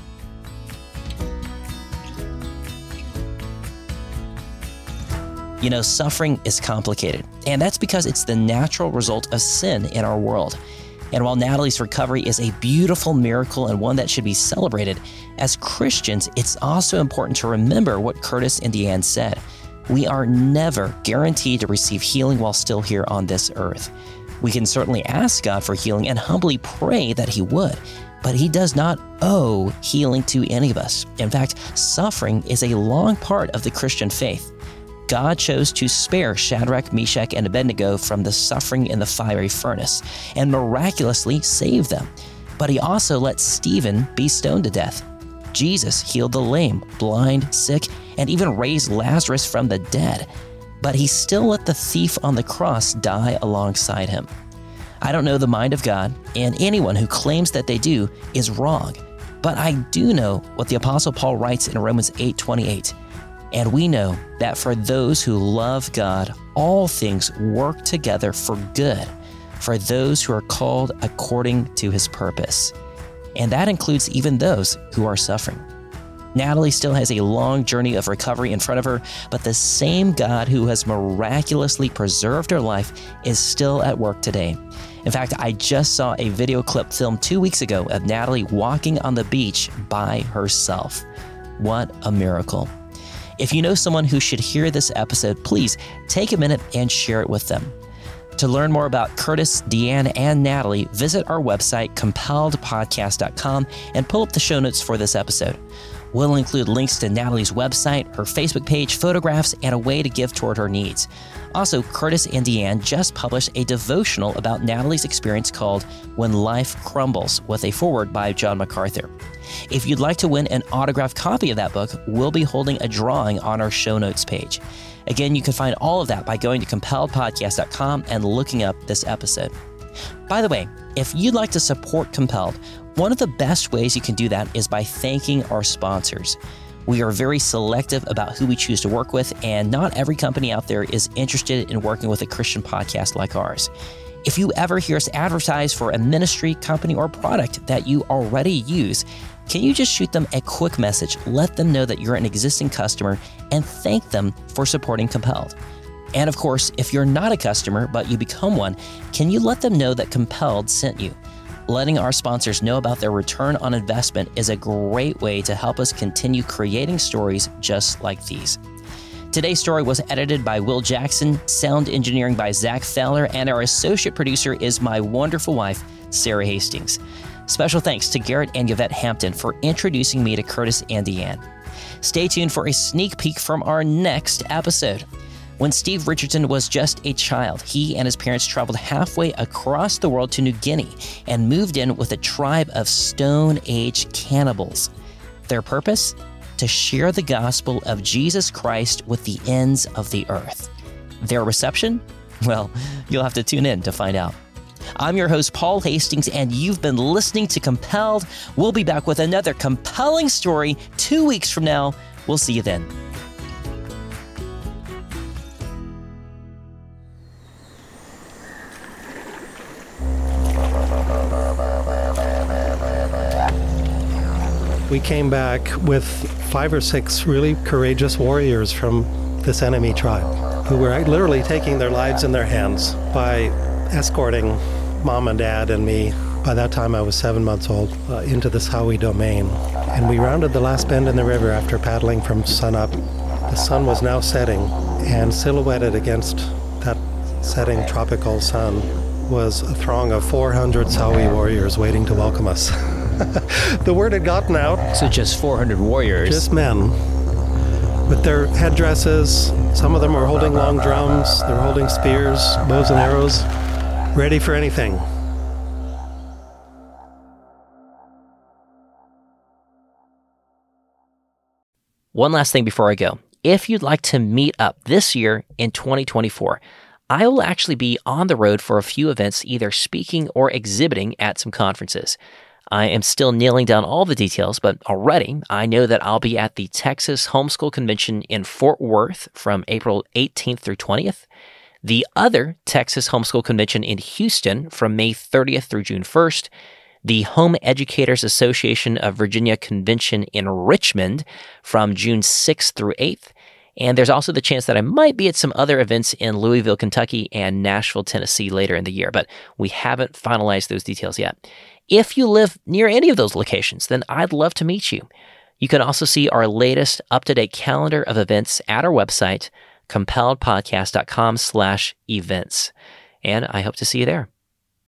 You know, suffering is complicated, and that's because it's the natural result of sin in our world. And while Natalie's recovery is a beautiful miracle and one that should be celebrated, as Christians, it's also important to remember what Curtis and Deann said. We are never guaranteed to receive healing while still here on this earth. We can certainly ask God for healing and humbly pray that He would, but He does not owe healing to any of us. In fact, suffering is a long part of the Christian faith. God chose to spare Shadrach, Meshach, and Abednego from the suffering in the fiery furnace and miraculously save them. But he also let Stephen be stoned to death. Jesus healed the lame, blind, sick, and even raised Lazarus from the dead. But he still let the thief on the cross die alongside him. I don't know the mind of God, and anyone who claims that they do is wrong. But I do know what the apostle Paul writes in Romans 8:28. And we know that for those who love God, all things work together for good, for those who are called according to his purpose. And that includes even those who are suffering. Natalie still has a long journey of recovery in front of her, but the same God who has miraculously preserved her life is still at work today. In fact, I just saw a video clip filmed two weeks ago of Natalie walking on the beach by herself. What a miracle. If you know someone who should hear this episode, please take a minute and share it with them. To learn more about Curtis, Deann, and Natalie, visit our website, compelledpodcast.com, and pull up the show notes for this episode. We'll include links to Natalie's website, her Facebook page, photographs, and a way to give toward her needs. Also, Curtis and Deann just published a devotional about Natalie's experience called When Life Crumbles, with a foreword by John MacArthur. If you'd like to win an autographed copy of that book, we'll be holding a drawing on our show notes page. Again, you can find all of that by going to compelledpodcast.com and looking up this episode. By the way, if you'd like to support Compelled, one of the best ways you can do that is by thanking our sponsors. We are very selective about who we choose to work with, and not every company out there is interested in working with a Christian podcast like ours. If you ever hear us advertise for a ministry, company, or product that you already use, can you just shoot them a quick message, let them know that you're an existing customer, and thank them for supporting Compelled? And of course, if you're not a customer but you become one, can you let them know that Compelled sent you? Letting our sponsors know about their return on investment is a great way to help us continue creating stories just like these. Today's story was edited by Will Jackson, sound engineering by Zach Feller, and our associate producer is my wonderful wife, Sarah Hastings. Special thanks to Garrett and Yvette Hampton for introducing me to Curtis and Deann. Stay tuned for a sneak peek from our next episode. When Steve Richardson was just a child, he and his parents traveled halfway across the world to New Guinea and moved in with a tribe of Stone Age cannibals. Their purpose? To share the gospel of Jesus Christ with the ends of the earth. Their reception? Well, you'll have to tune in to find out. I'm your host, Paul Hastings, and you've been listening to Compelled. We'll be back with another compelling story two weeks from now. We'll see you then. We came back with five or six really courageous warriors from this enemy tribe who were literally taking their lives in their hands by escorting mom and dad and me. By that time, I was seven months old, uh, into this Sawi domain. And we rounded the last bend in the river after paddling from sunup. The sun was now setting, and silhouetted against that setting tropical sun was a throng of 400 Sawi warriors waiting to welcome us. the word had gotten out. So, just 400 warriors. Just men with their headdresses. Some of them were holding long drums, they were holding spears, bows and arrows, ready for anything. One last thing before I go. If you'd like to meet up this year in 2024, I will actually be on the road for a few events, either speaking or exhibiting at some conferences. I am still nailing down all the details, but already I know that I'll be at the Texas Homeschool Convention in Fort Worth from April 18th through 20th, the other Texas Homeschool Convention in Houston from May 30th through June 1st, the Home Educators Association of Virginia Convention in Richmond from June 6th through 8th, and there's also the chance that I might be at some other events in Louisville, Kentucky and Nashville, Tennessee later in the year, but we haven't finalized those details yet. If you live near any of those locations, then I'd love to meet you. You can also see our latest up-to-date calendar of events at our website, compelledpodcast.com slash events. And I hope to see you there.